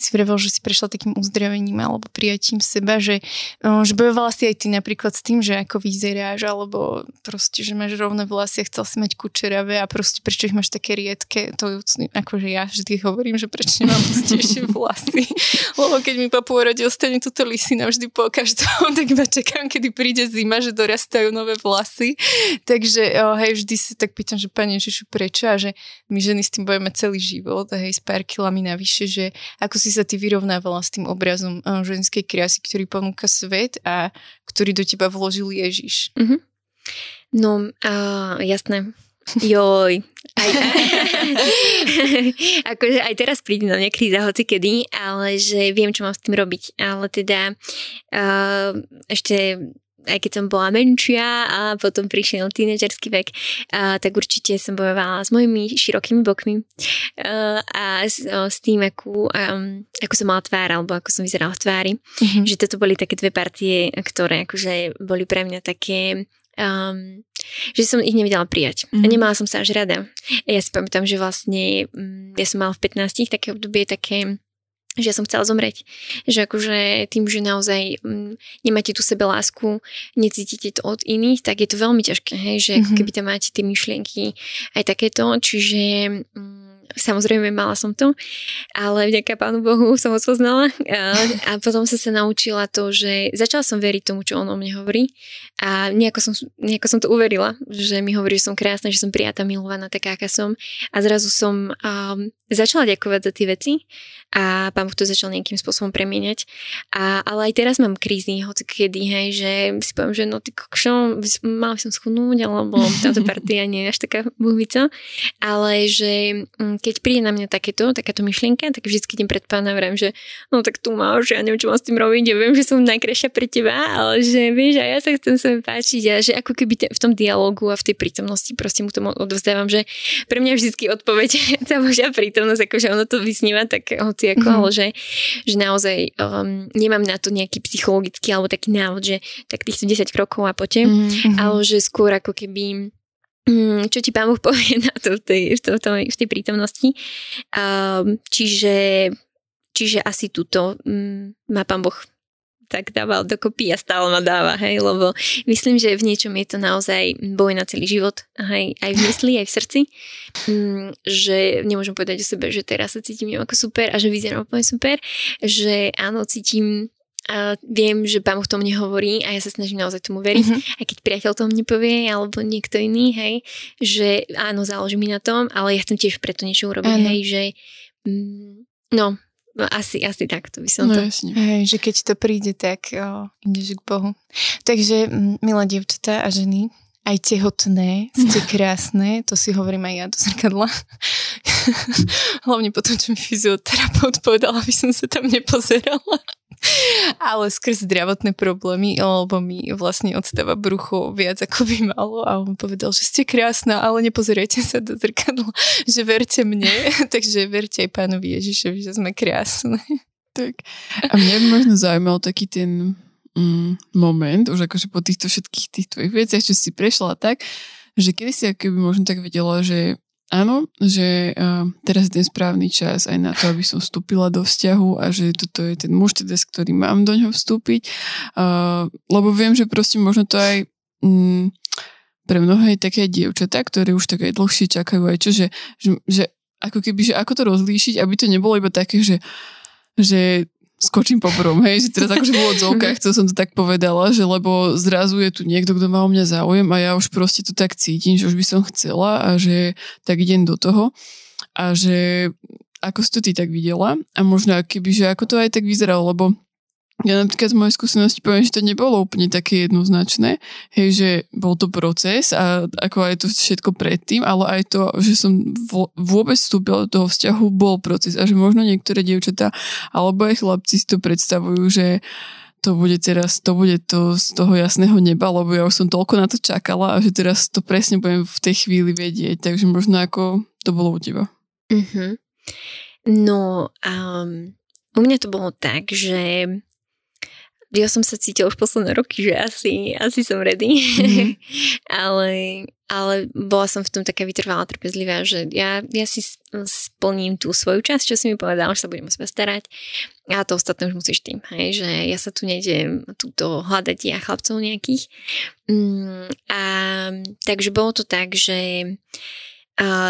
si vravel, že si prešla takým uzdravením alebo prijatím seba, že, že bojovala si aj ty napríklad s tým, že ako vyzeráš, alebo proste, že máš rovné vlasy a chcel si mať kučeravé a proste prečo ich máš také riedke, to akože ja vždy hovorím, že prečo nemám pustejšie vlasy, lebo keď mi po pôrode ostane túto lisina vždy po každom, tak iba čakám, kedy príde zima, že dorastajú nové vlasy, takže hej, vždy sa tak pýtam, že pani Ježišu, prečo? A že my ženy s tým bojeme celý život, hej, s pár kilami navyše, že ako si sa ty vyrovnávala s tým obrazom eh, ženskej krásy, ktorý ponúka svet a ktorý do teba vložil Ježiš. Mm-hmm. No, uh, jasné. Joj. Aj, akože aj teraz príde na mňa kríza hoci kedy, ale že viem, čo mám s tým robiť. Ale teda uh, ešte aj keď som bola menšia a potom prišiel tínedžerský vek, a, tak určite som bojovala s mojimi širokými bokmi a, a s, o, s tým, akú, um, ako som mala tvár alebo ako som vyzerala v tvári. Mm-hmm. Že toto boli také dve partie, ktoré akože boli pre mňa také um, že som ich nevedela prijať. Mm-hmm. A mhm. nemala som sa až rada. Ja si pamätám, že vlastne um, ja som mala v 15 také obdobie také že ja som chcela zomrieť. Že akože tým, že naozaj mm, nemáte tú sebe lásku, necítite to od iných, tak je to veľmi ťažké, hej, že mm-hmm. ako mhm. keby tam máte tie myšlienky aj takéto, čiže mm, samozrejme mala som to, ale vďaka Pánu Bohu som ho spoznala a, a potom som sa naučila to, že začala som veriť tomu, čo on o mne hovorí a nejako som, nejako som to uverila, že mi hovorí, že som krásna, že som prijatá, milovaná, taká, aká som a zrazu som um, začala ďakovať za tie veci a pán Boh to začal nejakým spôsobom premieňať. A, ale aj teraz mám krízy, hoci kedy, hej, že si poviem, že no ty kokšo, mal som schudnúť, alebo táto partia nie je až taká buhvica, ale že mm, keď príde na mňa takéto, takáto myšlienka, tak vždy idem pred pána vrem, že no tak tu máš, ja neviem, čo mám s tým robiť, ja viem, že som najkrajšia pre teba, ale že vieš, a ja sa chcem sa páčiť a že ako keby v tom dialogu a v tej prítomnosti proste mu to odovzdávam, že pre mňa vždy odpoveď tá Božia prítomnosť, akože ono to vysníva, tak ako, mm-hmm. že, že naozaj um, nemám na to nejaký psychologický alebo taký návod, že tak týchto 10 krokov a poďte, mm-hmm. ale že skôr ako keby um, čo ti pán Boh povie na to v tej, v, to, to, v tej prítomnosti. Um, čiže, čiže asi túto um, má pán Boh tak dával dokopy a stále ma dáva, hej, lebo myslím, že v niečom je to naozaj boj na celý život, hej, aj v mysli, aj v srdci, mm, že nemôžem povedať o sebe, že teraz sa cítim ako super a že vyzerám úplne super, že áno, cítim a viem, že Pán Boh to mne hovorí a ja sa snažím naozaj tomu veriť. Mm-hmm. Aj keď priateľ to mne povie, alebo niekto iný, hej, že áno, záleží mi na tom, ale ja chcem tiež preto niečo urobiť, ano. hej, že mm, no, No asi, asi takto by som no, to... Jasne. Hej, že keď to príde, tak o, ideš k Bohu. Takže, milé dievčatá a ženy, aj tehotné, ste krásne, to si hovorím aj ja do zrkadla. Hlavne potom, čo mi fyzioterapeut povedal, aby som sa tam nepozerala. Ale skrz zdravotné problémy, lebo mi vlastne odstáva brucho viac ako by malo a on povedal, že ste krásna, ale nepozerajte sa do zrkadla, že verte mne, takže verte aj pánovi Ježišovi, že sme krásne. Tak. A mňa by možno zaujímal taký ten mm, moment, už akože po týchto všetkých tých tvojich veciach, čo si prešla tak, že kedy si akoby možno tak vedela, že áno, že teraz je ten správny čas aj na to, aby som vstúpila do vzťahu a že toto je ten muž, teda, s ktorým mám do ňoho vstúpiť. Lebo viem, že proste možno to aj um, pre mnohé také dievčatá, ktoré už tak dlhšie čakajú aj čo, že, že, že ako keby, že ako to rozlíšiť, aby to nebolo iba také, že, že skočím po prvom, hej, že teraz akože v odzovkách, to som to tak povedala, že lebo zrazu je tu niekto, kto má o mňa záujem a ja už proste to tak cítim, že už by som chcela a že tak idem do toho. A že ako si to ty tak videla? A možno keby, že ako to aj tak vyzeralo, lebo ja napríklad z mojej skúsenosti poviem, že to nebolo úplne také jednoznačné, hej, že bol to proces a ako aj to všetko predtým, ale aj to, že som vôbec vstúpila do toho vzťahu, bol proces a že možno niektoré dievčatá alebo aj chlapci si to predstavujú, že to bude teraz, to bude to z toho jasného neba, lebo ja už som toľko na to čakala a že teraz to presne budem v tej chvíli vedieť, takže možno ako to bolo u teba. Mm-hmm. No, um, u mňa to bolo tak, že ja som sa cítila už posledné roky, že asi, asi som ready. Mm-hmm. ale, ale bola som v tom taká vytrvalá, trpezlivá, že ja, ja si splním tú svoju časť, čo si mi povedal, že sa budem o seba starať a to ostatné už musíš tým, hej, že ja sa tu nejdem túto hľadať ja chlapcov nejakých. Mm, a takže bolo to tak, že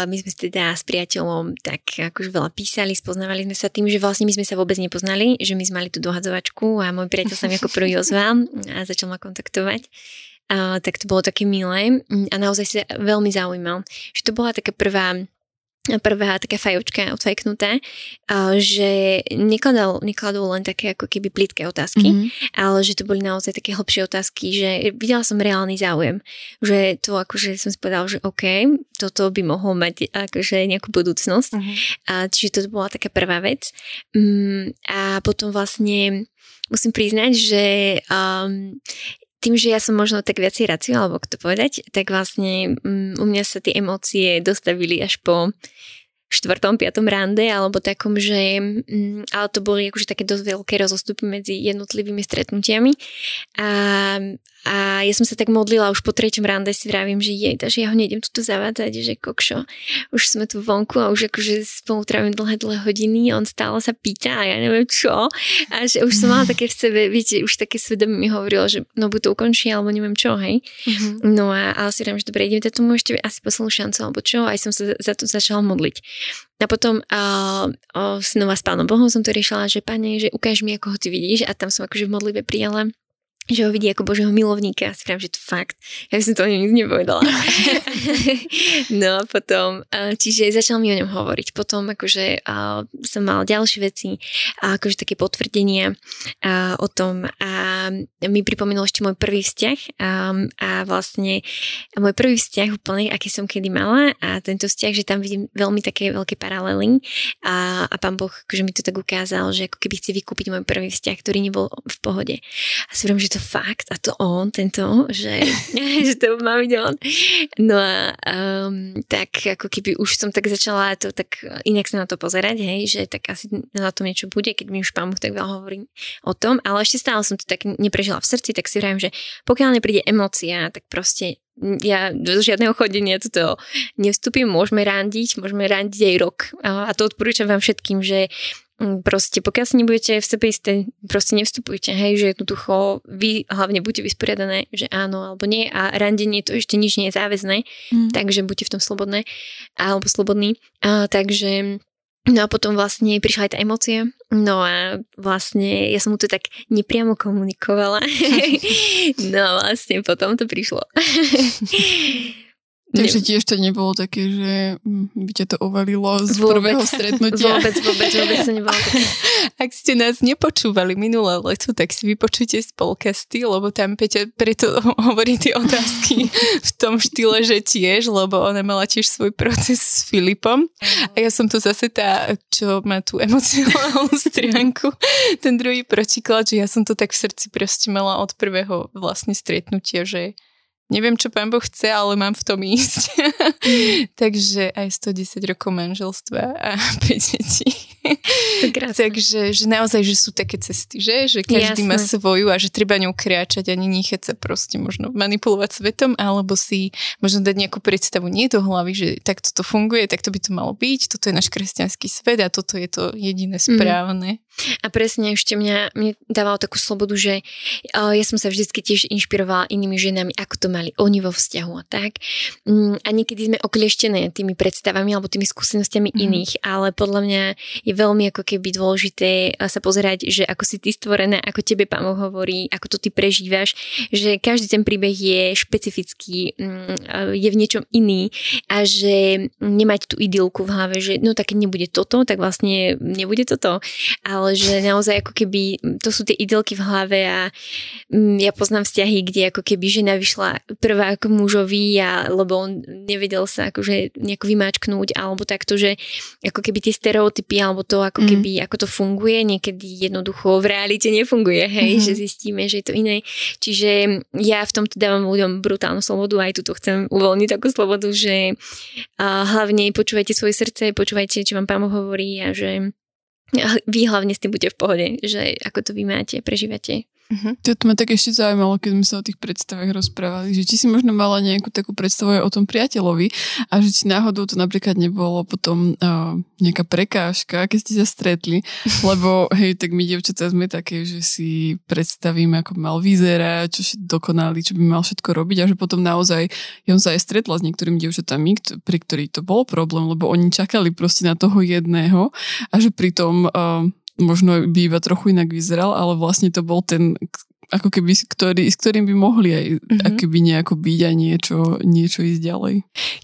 my sme teda s priateľom tak akože veľa písali, spoznávali sme sa tým, že vlastne my sme sa vôbec nepoznali, že my sme mali tú dohadzovačku a môj priateľ sa mi ako prvý ozval a začal ma kontaktovať. A, tak to bolo také milé a naozaj sa veľmi zaujímal, že to bola taká prvá prvá taká fajočka odfajknutá, že nekladal, nekladol len také ako keby plítke otázky, mm-hmm. ale že to boli naozaj také hlbšie otázky, že videla som reálny záujem, že to akože som si povedal, že OK, toto by mohlo mať akože nejakú budúcnosť, mm-hmm. a, čiže to bola taká prvá vec mm, a potom vlastne musím priznať, že um, tým, že ja som možno tak viacej racio, alebo to povedať, tak vlastne um, u mňa sa tie emócie dostavili až po štvrtom, piatom rande, alebo takom, že um, ale to boli akože také dosť veľké rozostupy medzi jednotlivými stretnutiami. A, A ja som sa tak modlila už po treťom rande si vravím, že jej, že ja ho nejdem tuto zavádzať, že kokšo, už sme tu vonku a už akože spolu trávim dlhé, dlhé hodiny, on stále sa pýta a ja neviem čo. A že už som mala také v sebe, viete, už také svedomie mi hovorilo, že no buď to ukončí, alebo neviem čo, hej. Mm-hmm. No a ale si vravím, že dobre, idem tomu ešte asi poslednú šancu, alebo čo, aj som sa za to začala modliť. A potom uh, uh, znova s pánom Bohom som to riešila, že pane, že ukáž mi, ako ho ty vidíš a tam som akože v modlitbe prijala že ho vidí ako Božieho milovníka a si že to fakt, ja by som to nikdy nepovedala. no a potom, čiže začal mi o ňom hovoriť. Potom akože som mal ďalšie veci, akože také potvrdenia o tom a mi pripomenul ešte môj prvý vzťah a vlastne môj prvý vzťah úplne, aký som kedy mala a tento vzťah, že tam vidím veľmi také veľké paralely a, a pán Boh akože mi to tak ukázal, že ako keby chce vykúpiť môj prvý vzťah, ktorý nebol v pohode. A si že to fakt a to on, tento, že, že to má byť on. No a um, tak ako keby už som tak začala to tak inak sa na to pozerať, hej, že tak asi na tom niečo bude, keď mi už pán Boh tak veľa hovorí o tom, ale ešte stále som to tak neprežila v srdci, tak si vravím, že pokiaľ nepríde emócia, tak proste ja do žiadneho chodenia toto nevstúpim, môžeme randiť, môžeme randiť aj rok. A to odporúčam vám všetkým, že proste pokiaľ si nebudete v sebe isté, proste nevstupujte, hej, že jednoducho vy hlavne buďte vysporiadané, že áno alebo nie a randenie to ešte nič nie je záväzné, mm. takže buďte v tom slobodné alebo slobodní. A, takže No a potom vlastne prišla aj tá emócia. No a vlastne ja som mu to tak nepriamo komunikovala. no a vlastne potom to prišlo. Takže tiež to nebolo také, že hm, by ťa to uvalilo z vôbec. prvého stretnutia. Vôbec, vôbec, vôbec to nebolo také. Ak ste nás nepočúvali minulé leto, tak si vypočujte z podcasty, lebo tam Peťa preto hovorí tie otázky v tom štýle, že tiež, lebo ona mala tiež svoj proces s Filipom. A ja som tu zase tá, čo má tú emocionálnu stránku, ten druhý protiklad, že ja som to tak v srdci proste mala od prvého vlastne stretnutia, že neviem, čo pán Boh chce, ale mám v tom ísť. Takže aj 110 rokov manželstva a 5 detí. Takže že naozaj, že sú také cesty, že? Že každý Jasne. má svoju a že treba ňou kráčať a nenechať sa proste možno manipulovať svetom, alebo si možno dať nejakú predstavu nie do hlavy, že takto to funguje, takto by to malo byť, toto je náš kresťanský svet a toto je to jediné mhm. správne. Mm. A presne ešte mňa, mne dávalo takú slobodu, že uh, ja som sa vždycky tiež inšpirovala inými ženami, ako to mali oni vo vzťahu a tak. Um, a niekedy sme oklieštené tými predstavami alebo tými skúsenostiami mm. iných, ale podľa mňa je veľmi ako keby dôležité sa pozerať, že ako si ty stvorená, ako tebe pán hovorí, ako to ty prežívaš, že každý ten príbeh je špecifický, um, je v niečom iný a že nemať tú idylku v hlave, že no tak nebude toto, tak vlastne nebude toto. Ale ale že naozaj ako keby, to sú tie idylky v hlave a mm, ja poznám vzťahy, kde ako keby žena vyšla prvá ako mužovi a lebo on nevedel sa akože nejako vymáčknúť alebo takto, že ako keby tie stereotypy alebo to ako mhm. keby, mm. ako to funguje, niekedy jednoducho v realite nefunguje, hej, mm. že zistíme, že je to iné. Čiže ja v tomto dávam ľuďom brutálnu slobodu, aj tuto chcem uvoľniť takú slobodu, že hlavne počúvajte svoje srdce, počúvajte, čo vám pán hovorí a že vy hlavne s tým buďte v pohode, že ako to vy máte, prežívate. Uh-huh. To ma tak ešte zaujímalo, keď sme sa o tých predstavách rozprávali, že či si možno mala nejakú takú predstavu aj o tom priateľovi a že či náhodou to napríklad nebolo potom uh, nejaká prekážka, keď ste sa stretli, lebo hej, tak my devčatá sme také, že si predstavíme, ako mal vyzerať, čo si dokonali, čo by mal všetko robiť a že potom naozaj, ja som sa aj stretla s niektorými devčatami, pri ktorých to bol problém, lebo oni čakali proste na toho jedného a že pritom uh, možno by iba trochu inak vyzeral, ale vlastne to bol ten, ako keby, ktorý, s ktorým by mohli aj mm-hmm. akoby nejako byť a niečo, niečo ísť ďalej.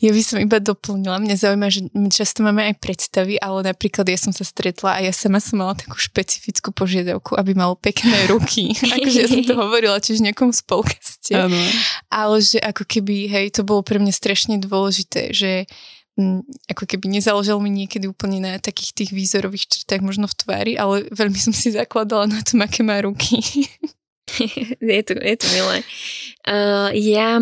Ja by som iba doplnila, mňa zaujíma, že my často máme aj predstavy, ale napríklad ja som sa stretla a ja sama som mala takú špecifickú požiadavku, aby mal pekné ruky. akože ja som to hovorila tiež nejakom spolkaste. Ale že ako keby, hej, to bolo pre mňa strašne dôležité, že ako keby nezáležal mi niekedy úplne na takých tých výzorových črtách možno v tvári, ale veľmi som si zakladala na tom, aké má ruky. je, to, je to milé. Uh, ja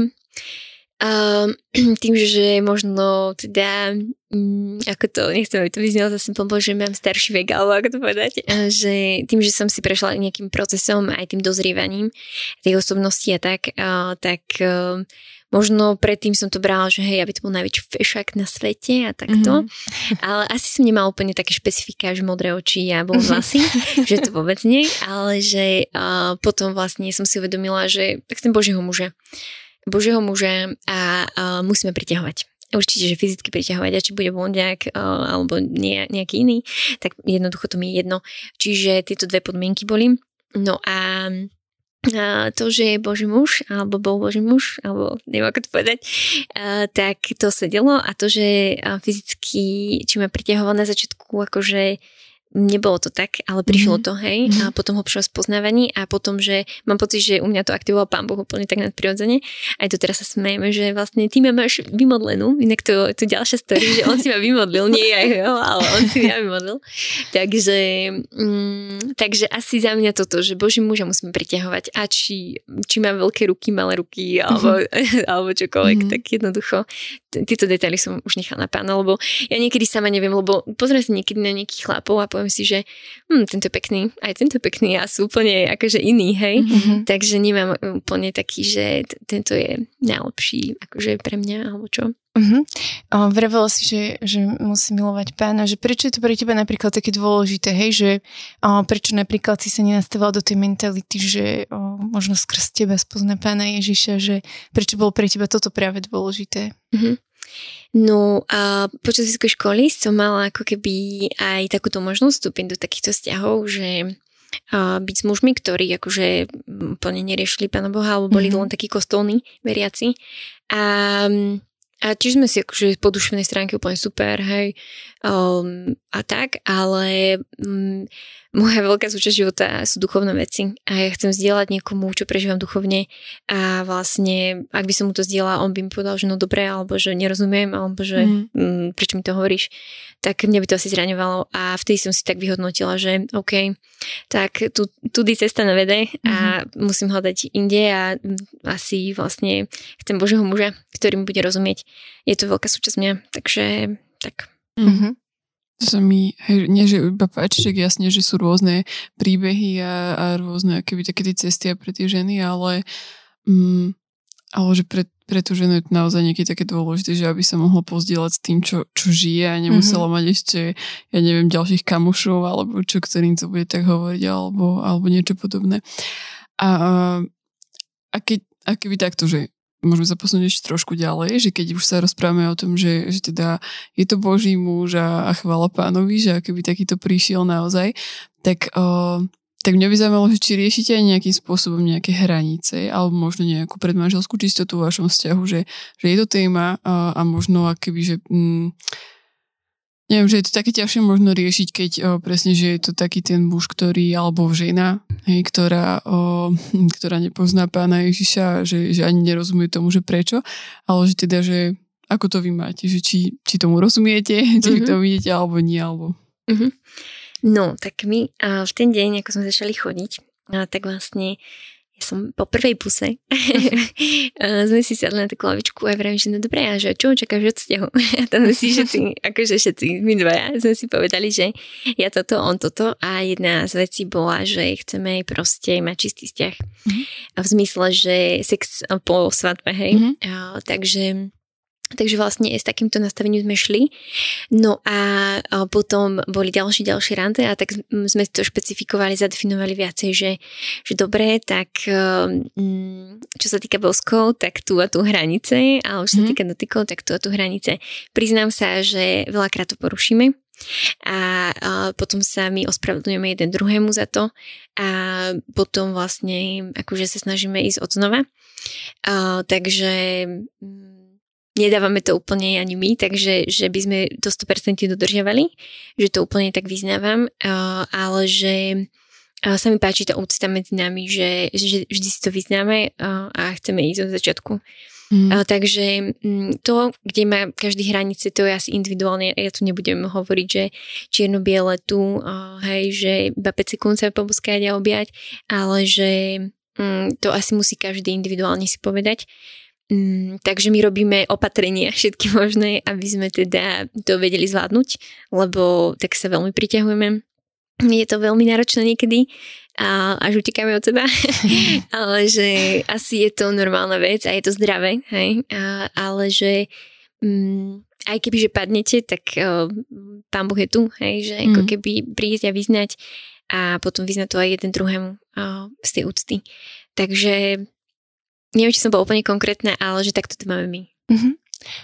Um, tým, že možno teda, um, ako to, nechcem, aby to vyznelo zase blbo, že mám starší vek, alebo ako to povedať, že tým, že som si prešla nejakým procesom, aj tým dozrievaním tej osobnosti a tak, uh, tak uh, možno predtým som to brala, že hej, aby to bol najväčší fešak na svete a takto, mm-hmm. ale asi som nemala úplne také špecifika, že modré oči a bol vlasy, že to vôbec nie, ale že uh, potom vlastne som si uvedomila, že tak chcem Božieho muža Božieho muža a, a musíme priťahovať. Určite, že fyzicky priťahovať, a či bude blondiak alebo nie, nejaký iný, tak jednoducho to mi je jedno. Čiže tieto dve podmienky boli. No a to, že je Boží muž, alebo bol Boží muž, alebo neviem ako to povedať, tak to sedelo. A to, že fyzicky, či ma priťahoval na začiatku, akože nebolo to tak, ale prišlo mm-hmm. to, hej, mm-hmm. a potom hlbšom spoznávaní a potom, že mám pocit, že u mňa to aktivoval pán Boh úplne tak nadprirodzene. Aj to teraz sa smejeme, že vlastne ty ma máš vymodlenú, inak to je ďalšia story, že on si ma vymodlil, nie ja ho, ale on si ma vymodlil. Takže, mm, takže asi za mňa toto, že Boží muža musíme priťahovať a či, či má veľké ruky, malé ruky alebo, mm-hmm. alebo čokoľvek, mm-hmm. tak jednoducho tieto detaily som už nechala na pána, lebo ja niekedy sama neviem, lebo pozriem si niekedy na nejakých chlapov a poviem si, že hm, tento je pekný, aj tento je pekný a sú úplne akože iný, hej. Mm-hmm. Takže nemám úplne taký, že t- tento je najlepší akože pre mňa, alebo čo. Uh-huh. Uh, vravela si, že, že musí milovať pána, že prečo je to pre teba napríklad také dôležité, hej, že uh, prečo napríklad si sa nenastavila do tej mentality, že uh, možno skrz teba spozna pána Ježiša, že prečo bolo pre teba toto práve dôležité? Uh-huh. No a počas vysokej školy som mala ako keby aj takúto možnosť vstúpiť do takýchto vzťahov, že a byť s mužmi, ktorí akože úplne neriešili Pána Boha, alebo boli mm-hmm. len takí kostolní veriaci. A a tiež sme si akože po duševnej stránke úplne super, hej, um, a tak, ale um, moja veľká súčasť života sú duchovné veci a ja chcem zdieľať niekomu, čo prežívam duchovne a vlastne, ak by som mu to zdieľala, on by mi povedal, že no dobre, alebo že nerozumiem, alebo že mm. um, prečo mi to hovoríš, tak mňa by to asi zraňovalo a vtedy som si tak vyhodnotila, že OK, tak tu, tudy cesta nevede a mm-hmm. musím hľadať inde a asi vlastne chcem Božieho muža, ktorý mi bude rozumieť. Je to veľká súčasť mňa, takže tak. Mm-hmm. To sa mi, hej, nie že iba páči, že jasne, že sú rôzne príbehy a, a rôzne akéby také tie cesty pre tie ženy, ale, mm, ale že pre, pre tú ženu je to naozaj niekedy také dôležité, že aby sa mohla pozdieľať s tým, čo, čo žije a nemusela mm-hmm. mať ešte, ja neviem, ďalších kamušov alebo čo, ktorým to bude tak hovoriť alebo, alebo niečo podobné. A, a, keď, a keby takto, že môžeme sa posunúť ešte trošku ďalej, že keď už sa rozprávame o tom, že, že teda je to Boží muž a, a chvála pánovi, že keby takýto prišiel naozaj, tak, uh, tak mňa by zaujímalo, že či riešite aj nejakým spôsobom nejaké hranice alebo možno nejakú predmanželskú čistotu v vašom vzťahu, že, že je to téma uh, a možno akoby, že... Mm, Neviem, že je to také ťažšie možno riešiť, keď o, presne, že je to taký ten muž, ktorý, alebo žena, hej, ktorá, o, ktorá nepozná pána Ježiša, že, že ani nerozumie tomu, že prečo, ale že teda, že ako to vy máte, že či, či tomu rozumiete, či mm-hmm. to vidíte, alebo nie, alebo... Mm-hmm. No, tak my a v ten deň, ako sme začali chodiť, a tak vlastne ja som po prvej puse sme si sadli na takú lavičku a vravím, že no dobré, a že čo očakáš od vzťahu? A tam sme si všetci, akože všetci, my dvaja, sme si povedali, že ja toto, on toto a jedna z vecí bola, že chceme proste mať čistý vzťah. Mm-hmm. V zmysle, že sex po svadbe, hej. Mm-hmm. A, takže Takže vlastne s takýmto nastavením sme šli. No a potom boli ďalšie, ďalšie rande a tak sme to špecifikovali, zadefinovali viacej, že, že dobre, tak mm, čo sa týka boskov, tak tu a tu hranice, a čo sa mm. týka dotykov, tak tu a tu hranice. Priznám sa, že veľakrát to porušíme. A, a potom sa my ospravedlňujeme jeden druhému za to a potom vlastne akože sa snažíme ísť od znova. A, takže mm, nedávame to úplne ani my, takže že by sme to 100% dodržiavali, že to úplne tak vyznávam, ale že sa mi páči tá úcta medzi nami, že, že vždy si to vyznáme a chceme ísť od začiatku. Mm. takže mm, to, kde má každý hranice, to je asi individuálne. Ja tu nebudem hovoriť, že čierno-biele tu, hej, že iba 5 sekúnd sa poboskať a objať, ale že mm, to asi musí každý individuálne si povedať Mm, takže my robíme opatrenia všetky možné, aby sme teda to vedeli zvládnuť, lebo tak sa veľmi priťahujeme. Je to veľmi náročné niekedy, a až utekáme od seba, ale že asi je to normálna vec a je to zdravé, hej? A, ale že mm, aj keby, že padnete, tak uh, pán Boh je tu, hej? že mm. ako keby prísť a vyznať a potom vyznať to aj jeden druhému uh, z tej úcty. Takže neviem, či som bola úplne konkrétna, ale že takto to máme my. Mm-hmm.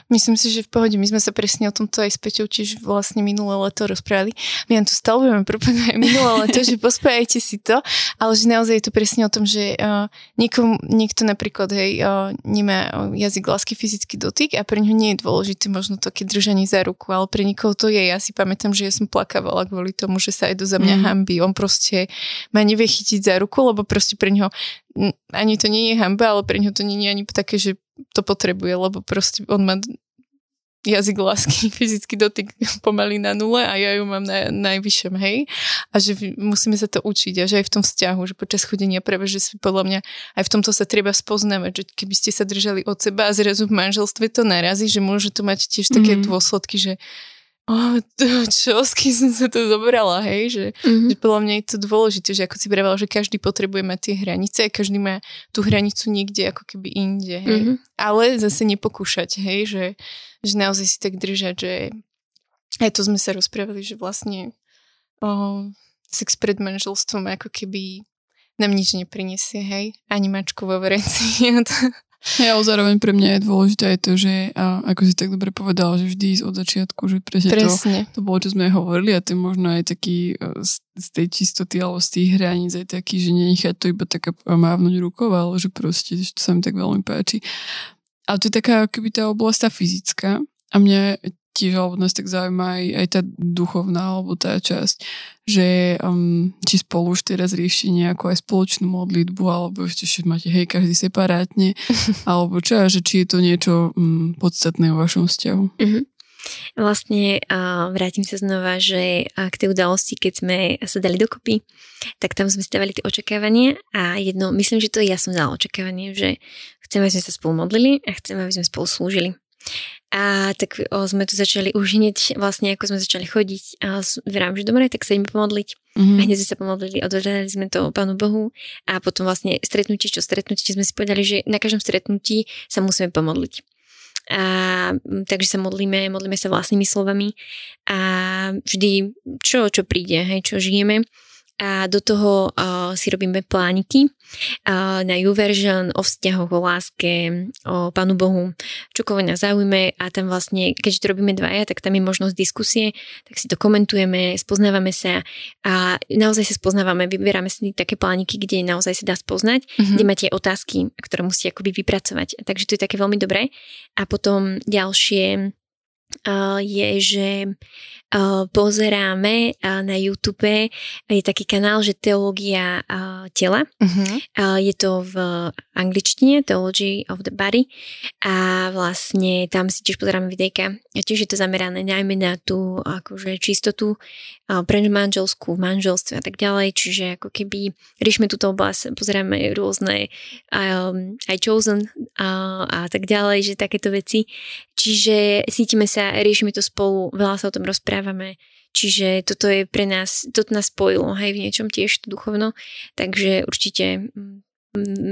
Myslím si, že v pohode. My sme sa presne o tomto aj s Peťou tiež vlastne minulé leto rozprávali. My vám tu stále budeme propovedať minulé leto, že pospájajte si to, ale že naozaj je to presne o tom, že uh, niekom, niekto napríklad hej, uh, nemá jazyk lásky fyzický dotyk a pre ňo nie je dôležité možno to, keď držanie za ruku, ale pre nikoho to je. Ja si pamätám, že ja som plakávala kvôli tomu, že sa aj do za mňa mm. hambí. On proste ma nevie chytiť za ruku, lebo proste pre ňo ani to nie je hamba, ale pre ňo to nie je ani také, že to potrebuje, lebo proste on má jazyk lásky, fyzický dotyk pomaly na nule a ja ju mám na najvyššom, hej. A že musíme sa to učiť a že aj v tom vzťahu, že počas chodenia práve, že si podľa mňa aj v tomto sa treba spoznávať, že keby ste sa držali od seba a zrazu v manželstve to narazí, že môže to mať tiež také mm. dôsledky, že oh, čo, s kým som sa to zobrala, hej, že, mm-hmm. že podľa mňa je to dôležité, že ako si vravala, že každý potrebuje mať tie hranice a každý má tú hranicu niekde ako keby inde, hej. Mm-hmm. Ale zase nepokúšať, hej, že, že naozaj si tak držať, že aj to sme sa rozprávali, že vlastne oh, sex pred manželstvom ako keby nám nič neprinesie, hej, ani mačku vo vreci. Ja, zároveň pre mňa je dôležité aj to, že a ako si tak dobre povedal, že vždy ísť od začiatku, že presne, presne. To, to bolo, čo sme hovorili a to je možno aj taký e, z, tej čistoty alebo z tých hraníc aj taký, že nenechať to iba tak mávnuť rukou, ale že proste, že to sa mi tak veľmi páči. Ale to je taká keby tá oblasť tá fyzická a mňa tiež, alebo nás tak zaujíma aj, aj tá duchovná, alebo tá časť, že um, či spolu už teraz rieši nejakú aj spoločnú modlitbu, alebo ešte ešte máte, hej, každý separátne, alebo čo, že či je to niečo um, podstatné vo vašom vzťahu. Mm-hmm. Vlastne vrátim sa znova, že k tej udalosti, keď sme sa dali dokopy, tak tam sme stavali tie očakávania a jedno, myslím, že to ja som dala očakávanie, že chcem, aby sme sa spolu modlili a chcem, aby sme spolu slúžili. A tak o, sme tu začali už hneď, vlastne ako sme začali chodiť a vrám, že dobre, tak sa ideme pomodliť. Mm-hmm. A hneď sme sa pomodlili, odvedali sme to Pánu Bohu a potom vlastne stretnutie, čo stretnutie, sme si povedali, že na každom stretnutí sa musíme pomodliť. A, takže sa modlíme, modlíme sa vlastnými slovami a vždy čo, čo príde, hej, čo žijeme a do toho uh, si robíme plániky uh, na YouVersion o vzťahoch, o láske, o Pánu Bohu, čokoľvek nás zaujíme a tam vlastne, keďže to robíme dvaja, tak tam je možnosť diskusie, tak si to komentujeme, spoznávame sa a naozaj sa spoznávame, vyberáme si také plániky, kde naozaj sa dá spoznať, mm-hmm. kde máte otázky, ktoré musíte akoby vypracovať. Takže to je také veľmi dobré. A potom ďalšie je, že pozeráme na YouTube, je taký kanál, že Teológia tela. Uh-huh. Je to v angličtine, Theology of the Body a vlastne tam si tiež pozeráme videjka. A tiež je to zamerané najmä na tú akože čistotu pre manželskú, manželstve a tak ďalej, čiže ako keby riešime túto oblasť, pozeráme rôzne um, aj Chosen a, a tak ďalej, že takéto veci. Čiže cítime sa, riešime to spolu, veľa sa o tom rozprávame, čiže toto je pre nás, toto nás spojilo, hej, v niečom tiež to duchovno, takže určite mm,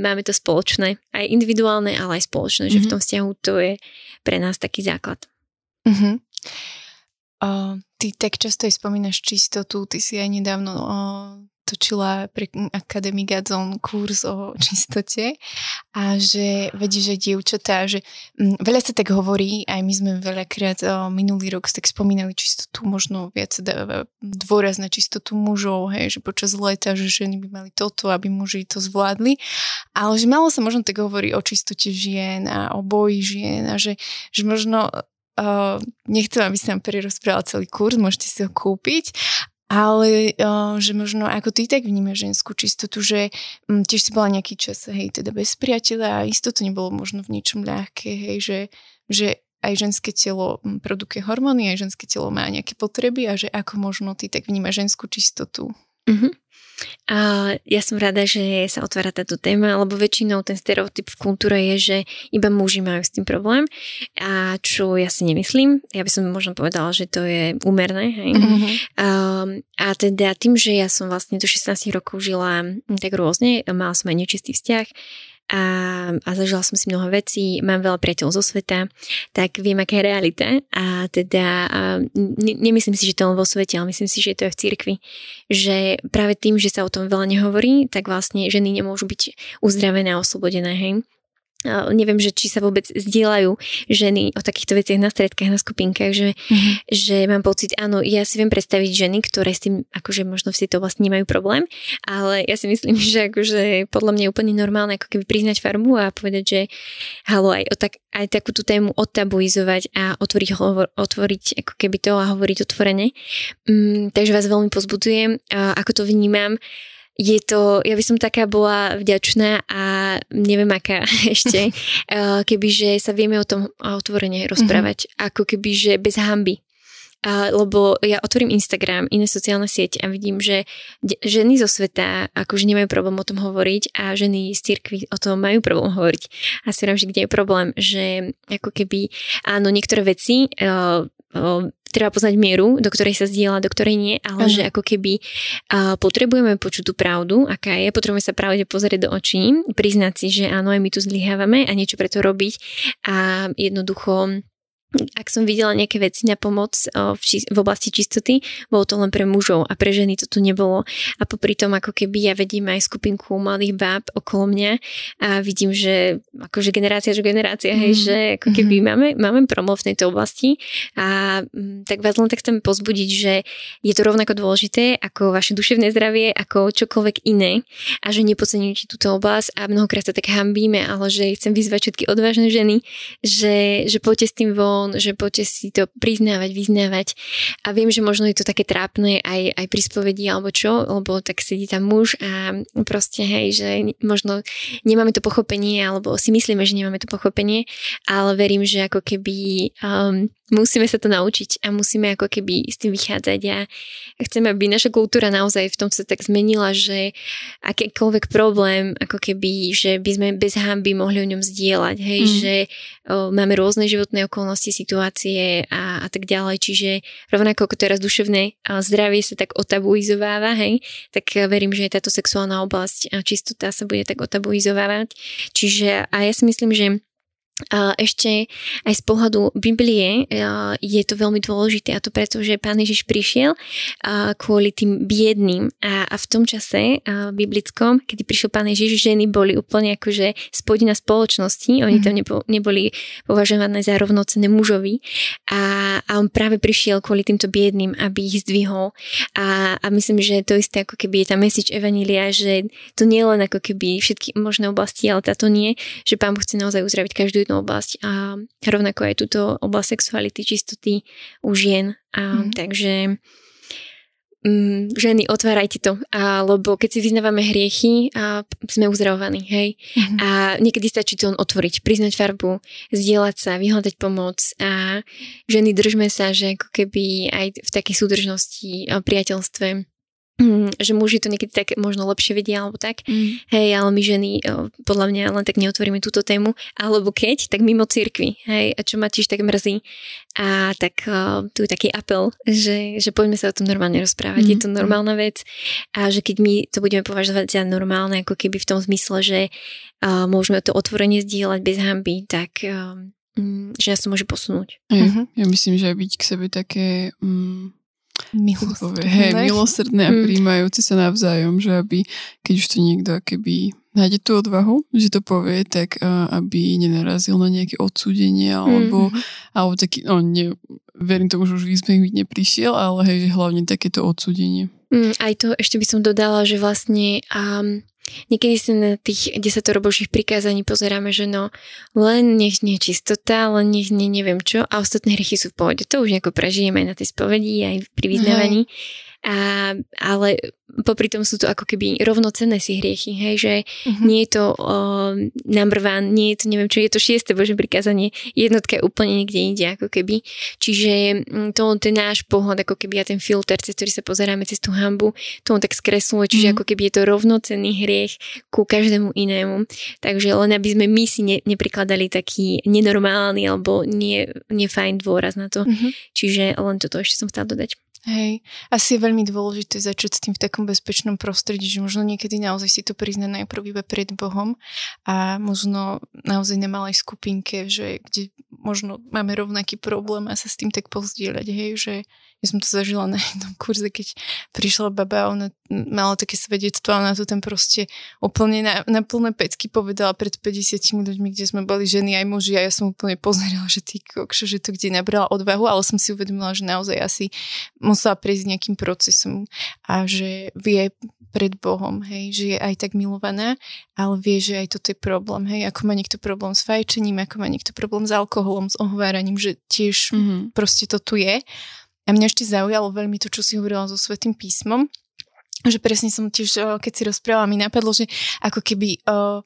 máme to spoločné, aj individuálne, ale aj spoločné, mm-hmm. že v mhm. tom vzťahu to je pre nás taký základ. Mm-hmm. Uh, ty tak často aj spomínaš čistotu, ty si aj nedávno uh, točila pre Academy Gadzon kurz o čistote a že vedí, že dievčatá, že m, veľa sa tak hovorí, aj my sme veľakrát o, minulý rok tak spomínali čistotu, možno viac dáva dôraz na čistotu mužov, hej, že počas leta, že ženy by mali toto, aby muži to zvládli, ale že malo sa možno tak hovorí o čistote žien a o boji žien a že, že možno Uh, nechcem, aby som prerozprával celý kurz, môžete si ho kúpiť, ale uh, že možno ako ty tak vnímaš ženskú čistotu, že um, tiež si bola nejaký čas, hej, teda bez priateľa a isto to nebolo možno v ničom ľahké, hej, že, že aj ženské telo produkuje hormóny, aj ženské telo má nejaké potreby a že ako možno ty tak vnímaš ženskú čistotu. Uh-huh. A ja som rada, že sa otvára táto téma, lebo väčšinou ten stereotyp v kultúre je, že iba muži majú s tým problém a čo ja si nemyslím. Ja by som možno povedala, že to je úmerné. Hej? Mm-hmm. A, a teda tým, že ja som vlastne do 16 rokov žila tak rôzne, mala som aj nečistý vzťah, a, a zažila som si mnoho vecí, mám veľa priateľov zo sveta, tak viem, aká je realita. A teda a ne, nemyslím si, že to len vo svete, ale myslím si, že to je v cirkvi, že práve tým, že sa o tom veľa nehovorí, tak vlastne ženy nemôžu byť uzdravené a oslobodené, hej neviem, že či sa vôbec zdieľajú ženy o takýchto veciach na stredkách, na skupinkách, že, mm-hmm. že mám pocit, áno, ja si viem predstaviť ženy, ktoré s tým akože možno v tejto oblasti nemajú problém, ale ja si myslím, že akože podľa mňa je úplne normálne ako keby priznať farbu a povedať, že halo, aj, o tak, aj takúto tému odtabuizovať a otvoriť, hovor, otvoriť ako keby to a hovoriť otvorene. Mm, takže vás veľmi pozbudzujem, ako to vnímam je to, ja by som taká bola vďačná a neviem aká ešte, eh, keby že sa vieme o tom otvorene rozprávať, mm-hmm. ako keby že bez hamby. A, lebo ja otvorím Instagram, iné sociálne siete a vidím, že de- ženy zo sveta akože nemajú problém o tom hovoriť a ženy z cirkvi o tom majú problém hovoriť. A si že kde je problém, že ako keby áno, niektoré veci uh, treba poznať mieru, do ktorej sa zdieľa, do ktorej nie, ale uh-huh. že ako keby uh, potrebujeme počuť tú pravdu, aká je, potrebujeme sa pravde pozrieť do očí, priznať si, že áno, aj my tu zlyhávame a niečo preto robiť a jednoducho ak som videla nejaké veci na pomoc v, či, v oblasti čistoty, bolo to len pre mužov a pre ženy to tu nebolo. A popri tom, ako keby ja vedím aj skupinku mladých báb okolo mňa a vidím, že akože generácia, že generácia, mm. hej, že ako keby mm. máme, máme problém v tejto oblasti a mm, tak vás len tak chcem pozbudiť, že je to rovnako dôležité ako vaše duševné zdravie, ako čokoľvek iné a že nepodceňujete túto oblasť a mnohokrát sa tak hambíme, ale že chcem vyzvať všetky odvážne ženy, že, že poďte s tým von von, že poďte si to priznávať, vyznávať. A viem, že možno je to také trápne aj, aj pri spovedi alebo čo, lebo tak sedí tam muž a proste hej, že možno nemáme to pochopenie alebo si myslíme, že nemáme to pochopenie, ale verím, že ako keby um, musíme sa to naučiť a musíme ako keby s tým vychádzať a chceme, aby naša kultúra naozaj v tom sa tak zmenila, že akýkoľvek problém, ako keby, že by sme bez hamby mohli o ňom zdieľať, hej, mm. že o, máme rôzne životné okolnosti, situácie a, a tak ďalej, čiže rovnako ako teraz duševné zdravie sa tak otabuizováva, hej, tak verím, že táto sexuálna oblasť a čistota sa bude tak otabuizovávať. Čiže a ja si myslím, že a ešte aj z pohľadu Biblie je to veľmi dôležité a to preto, že Pán Ježiš prišiel kvôli tým biedným. A, a v tom čase biblickom, kedy prišiel Pán Ježiš, ženy boli úplne akože spodina spoločnosti, oni tam nebo, neboli považované za rovnocené mužovi. A, a on práve prišiel kvôli týmto biedným, aby ich zdvihol. A, a myslím, že to isté ako keby je tá message Evanília, že to nie len ako keby všetky možné oblasti, ale táto nie, že Pán chce naozaj uzdraviť každú jednu oblasť a rovnako aj túto oblasť sexuality, čistoty u žien. A, mm. Takže mm, ženy, otvárajte to, a, lebo keď si vyznávame hriechy, a sme uzdravovaní, hej. Mm-hmm. A niekedy stačí to len otvoriť, priznať farbu, zdieľať sa, vyhľadať pomoc a ženy držme sa, že ako keby aj v takej súdržnosti a priateľstve Mm, že muži to niekedy tak možno lepšie vedia alebo tak. Mm. Hej, ale my ženy podľa mňa len tak neotvoríme túto tému. Alebo keď, tak mimo cirkvi. Hej, a čo ma tiež tak mrzí. A tak tu je taký apel, že, že poďme sa o tom normálne rozprávať. Mm. Je to mm. normálna vec. A že keď my to budeme považovať za normálne, ako keby v tom zmysle, že uh, môžeme to otvorene zdieľať bez hamby, tak uh, že nás to môže posunúť. uh-huh. Ja myslím, že byť k sebe také... Um milosrdné. Hej, milosrdné a mm. príjmajúce sa navzájom, že aby, keď už to niekto keby nájde tú odvahu, že to povie, tak uh, aby nenarazil na nejaké odsúdenie alebo, mm. alebo taký, no ne, verím tomu, že už výsmech neprišiel, ale hej, že hlavne takéto odsúdenie. Mm, aj to ešte by som dodala, že vlastne um, Niekedy sa na tých desatoro božích prikázaní pozeráme, že no len nech nie čistota, len nech nie neviem čo a ostatné hriechy sú v pohode. To už nejako prežijeme aj na tej spovedi, aj pri vyznávaní. A, ale popri tom sú to ako keby rovnocenné si hriechy, hej, že uh-huh. nie je to uh, number one, nie je to, neviem čo, je to šieste Bože prikázanie, jednotka je úplne niekde inde, ako keby. Čiže mm, to ten náš pohľad, ako keby a ten filter, cez ktorý sa pozeráme cez tú hambu, to on tak skresluje, čiže uh-huh. ako keby je to rovnocenný hriech ku každému inému. Takže len aby sme my si ne, neprikladali taký nenormálny alebo nie, nefajn dôraz na to. Uh-huh. Čiže len toto ešte som chcela dodať. Hej, asi je veľmi dôležité začať s tým v takom bezpečnom prostredí, že možno niekedy naozaj si to priznať najprv iba pred Bohom a možno naozaj na malej skupinke, že kde možno máme rovnaký problém a sa s tým tak pozdieľať, hej, že ja som to zažila na jednom kurze, keď prišla baba a ona mala také svedectvo a ona to tam proste úplne na, na plné pecky povedala pred 50 ľuďmi, kde sme boli ženy aj muži a ja som úplne pozerala, že ty kokšo, že to kde nabrala odvahu, ale som si uvedomila, že naozaj asi musela prejsť nejakým procesom a že vie pred Bohom, hej, že je aj tak milovaná, ale vie, že aj toto je problém, hej, ako má niekto problém s fajčením, ako má niekto problém s alkoholom, s ohováraním, že tiež mm-hmm. proste to tu je a mňa ešte zaujalo veľmi to, čo si hovorila so Svetým písmom, že presne som tiež, keď si rozprávala, mi napadlo, že ako keby o,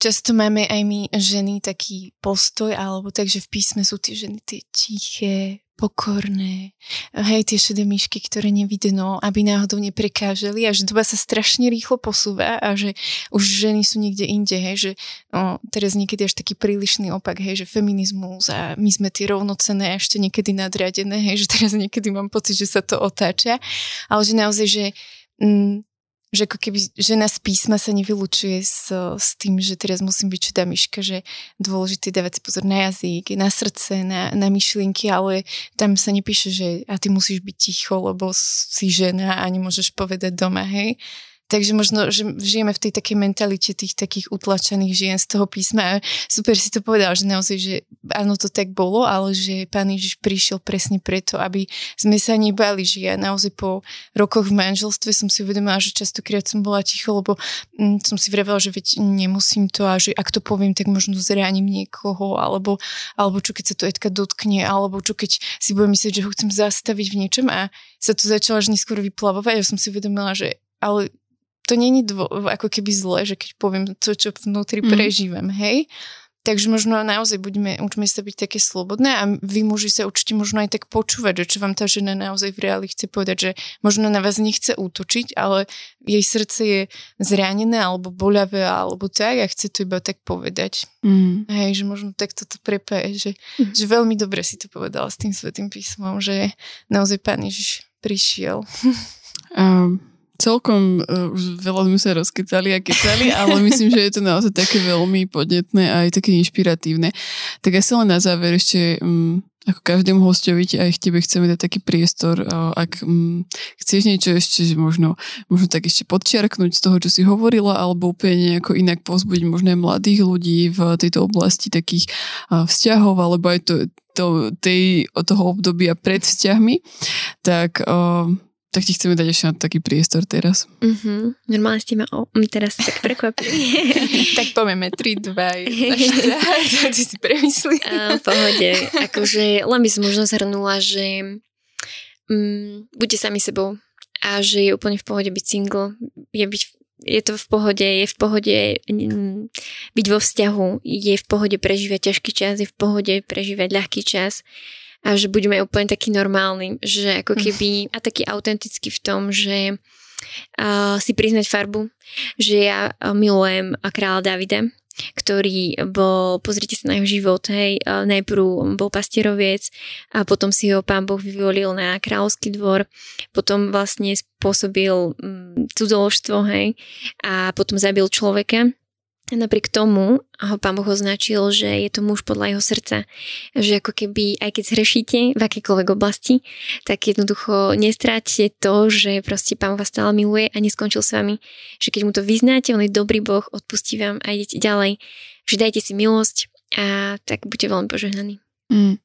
často máme aj my ženy taký postoj, alebo tak, že v písme sú tie ženy tie tiché, pokorné, hej, tie šedé myšky, ktoré nevidno, aby náhodou neprekáželi a že doba sa strašne rýchlo posúva a že už ženy sú niekde inde, hej, že o, teraz niekedy až taký prílišný opak, hej, že feminizmus a my sme tie rovnocené a ešte niekedy nadradené, hej, že teraz niekedy mám pocit, že sa to otáča, ale že naozaj, že mm, že ako keby žena z písma sa nevylučuje s, s tým, že teraz musím byť čudá myška, že dôležité dávať si pozor na jazyk, na srdce, na, na myšlienky, ale tam sa nepíše, že a ty musíš byť ticho, lebo si žena a nemôžeš povedať doma, hej. Takže možno, že žijeme v tej takej mentalite tých takých utlačených žien z toho písma. Super si to povedal, že naozaj, že áno, to tak bolo, ale že pán Ježiš prišiel presne preto, aby sme sa nebali, že ja naozaj po rokoch v manželstve som si uvedomila, že častokrát som bola ticho, lebo mm, som si vravela, že veď nemusím to a že ak to poviem, tak možno zraním niekoho, alebo, alebo čo keď sa to Edka dotkne, alebo čo keď si budem myslieť, že ho chcem zastaviť v niečom. A sa to začalo až neskôr vyplavovať. A som si uvedomila, že ale to není dvo, ako keby zle, že keď poviem to, čo vnútri mm. prežívam, hej. Takže možno naozaj budeme, učme sa byť také slobodné a vy muži sa určite možno aj tak počúvať, že čo vám tá žena naozaj v reáli chce povedať, že možno na vás nechce útočiť, ale jej srdce je zranené alebo boľavé alebo tak a chce to iba tak povedať. Mm. Hej, že možno tak toto prepáje, že, mm. že veľmi dobre si to povedala s tým svetým písmom, že naozaj Pán Ježiš prišiel. Um, celkom uh, už veľa sme sa rozkecali a kecali, ale myslím, že je to naozaj také veľmi podnetné a aj také inšpiratívne. Tak ja sa len na záver ešte um, ako každému hostovi aj tebe chceme dať taký priestor, uh, ak um, chceš niečo ešte, že možno, možno tak ešte podčiarknúť z toho, čo si hovorila, alebo úplne nejako inak pozbudiť možno aj mladých ľudí v tejto oblasti takých uh, vzťahov, alebo aj to, to, tej, od toho obdobia pred vzťahmi, tak uh, tak ti chceme dať ešte na taký priestor teraz. Uh-huh. Normálne ste ma o, teraz tak prekvapili. tak povieme 3, 2, 1, ty si premyslí. v pohode. Akože len by som možno zhrnula, že um, buďte sami sebou a že je úplne v pohode byť single, je byť je to v pohode, je v pohode mm, byť vo vzťahu, je v pohode prežívať ťažký čas, je v pohode prežívať ľahký čas a že budeme úplne taký normálny, že ako keby a taký autentický v tom, že uh, si priznať farbu, že ja milujem kráľa Davida, ktorý bol, pozrite sa na jeho život, hej, najprv bol pastieroviec a potom si ho pán Boh vyvolil na kráľovský dvor, potom vlastne spôsobil mm, cudzoložstvo, hej, a potom zabil človeka Napriek tomu ho pán Boh označil, že je to muž podľa jeho srdca. Že ako keby, aj keď zhrešíte v akékoľvek oblasti, tak jednoducho nestráte to, že proste pán vás stále miluje a neskončil s vami. Že keď mu to vyznáte, on je dobrý Boh, odpustí vám a idete ďalej. Že dajte si milosť a tak buďte veľmi požehnaní. Mm.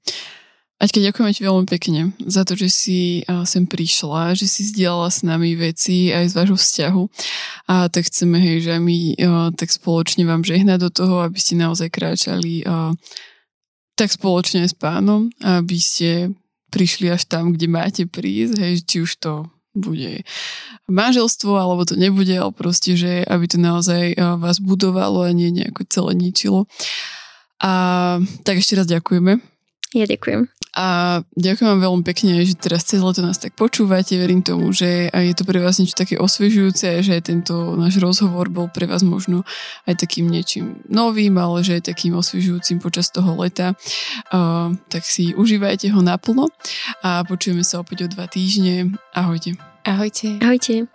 Aťka, ďakujeme ti veľmi pekne za to, že si sem prišla, že si zdieľala s nami veci aj z vášho vzťahu. A tak chceme, hej, že my tak spoločne vám žehnať do toho, aby ste naozaj kráčali tak spoločne s pánom, aby ste prišli až tam, kde máte prísť, hej, či už to bude manželstvo, alebo to nebude, ale proste, že aby to naozaj vás budovalo a nie nejako celé ničilo. A tak ešte raz ďakujeme. Ja ďakujem. A ďakujem vám veľmi pekne, že teraz cez leto nás tak počúvate. Verím tomu, že je to pre vás niečo také osvežujúce, že tento náš rozhovor bol pre vás možno aj takým niečím novým, ale že aj takým osvežujúcim počas toho leta. Uh, tak si užívajte ho naplno a počujeme sa opäť o dva týždne. Ahojte. Ahojte. Ahojte.